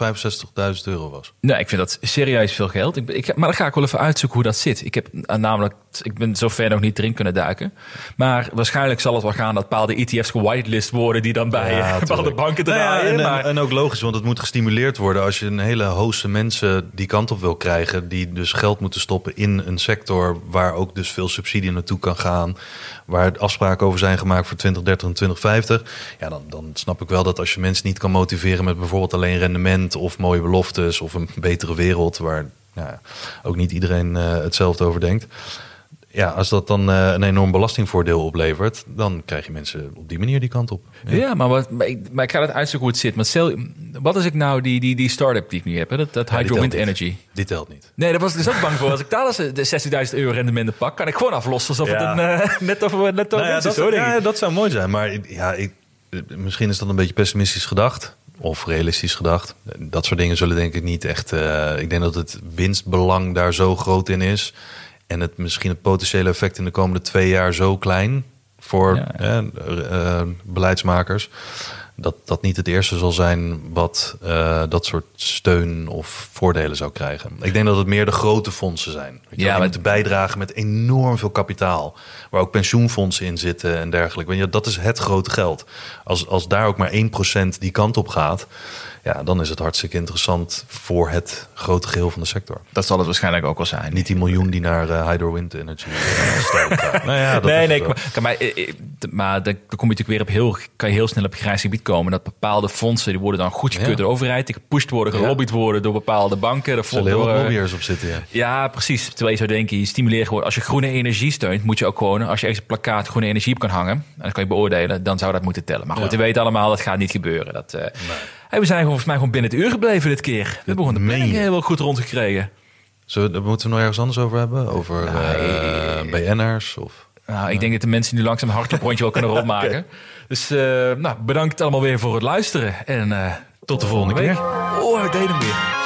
65.000 euro was. Nee, ik vind dat serieus veel geld. Ik, ik, maar dan ga ik wel even uitzoeken hoe dat zit. Ik heb eh, namelijk, ik ben zover nog niet erin kunnen duiken. Maar waarschijnlijk zal het wel gaan dat bepaalde ETF's gewitelist worden die dan bij Ja, bepaalde banken Nou ja, draaien. en, en- maar, en ook logisch, want het moet gestimuleerd worden als je een hele host mensen die kant op wil krijgen, die dus geld moeten stoppen in een sector waar ook dus veel subsidie naartoe kan gaan, waar afspraken over zijn gemaakt voor 2030 en 2050. Ja, dan, dan snap ik wel dat als je mensen niet kan motiveren met bijvoorbeeld alleen rendement of mooie beloftes of een betere wereld waar nou, ja, ook niet iedereen eh, hetzelfde over denkt. Ja, als dat dan eh, een enorm belastingvoordeel oplevert, dan krijg je mensen op die manier die kant op. ja, maar, wat, maar, ik, maar ik ga het uitzoeken hoe het zit. Maar stel, wat als ik nou die, die, die start-up die ik nu heb, hè, dat, dat Ja, Hydro Wind niet. Energy. Die telt niet. Nee, daar was ik dus ook bang voor. Als ik daar eens de 60.000 euro rendementen pak, kan ik gewoon aflossen alsof Ja. het een, eh, net over net Nou dat, is, hoor, ja, dat zou mooi zijn. Maar ja, ik, misschien is dat een beetje pessimistisch gedacht. Of realistisch gedacht. Dat soort dingen zullen denk ik niet echt... eh, ik denk dat het winstbelang daar zo groot in is. En het misschien het potentiële effect in de komende twee jaar zo klein... voor Ja. eh, beleidsmakers... Dat dat niet het eerste zal zijn wat eh, dat soort steun of voordelen zou krijgen. Ik denk dat het meer de grote fondsen zijn. Weet je Ja, maar- moeten bijdragen met enorm veel kapitaal. Waar ook pensioenfondsen in zitten en dergelijke. Weet je, dat is het grote geld. Als, als daar ook maar 1% die kant op gaat... Ja, dan is het hartstikke interessant voor het grote geheel van de sector. Dat zal het waarschijnlijk ook wel zijn. Niet die miljoen die naar eh, Hydro Wind Energy eh, gaat. Nou ja, dat nee, nee, maar, kan maar, eh, eh, maar dan kom je natuurlijk weer op heel, kan je heel snel op grijs gebied komen. Dat bepaalde fondsen, die worden dan goedgekeurd Ja. door de overheid. Die gepusht worden, gelobbyd worden door bepaalde banken. Er zullen heel wat eh, lobbyers op zitten, ja. Ja, precies. Terwijl je zou denken, je stimuleert gewoon. Als je groene energie steunt, moet je ook gewoon, als je ergens een plakkaat groene energie op kan hangen, en dan kan je beoordelen, dan zou dat moeten tellen. Maar goed, we weten allemaal, dat gaat niet gebeuren. Dat, eh, hey, we zijn gewoon, volgens mij gewoon binnen het uur gebleven dit keer. We hebben gewoon de planning heel goed rondgekregen. Zullen we, moeten we nog ergens anders over hebben? Over eh, BN'ers? Of... Nou, ik denk dat de mensen nu langzaam een hardlooprondje wel kunnen rondmaken. Dus eh, nou, bedankt allemaal weer voor het luisteren. En eh, tot de volgende week. Oh, we deden hem weer.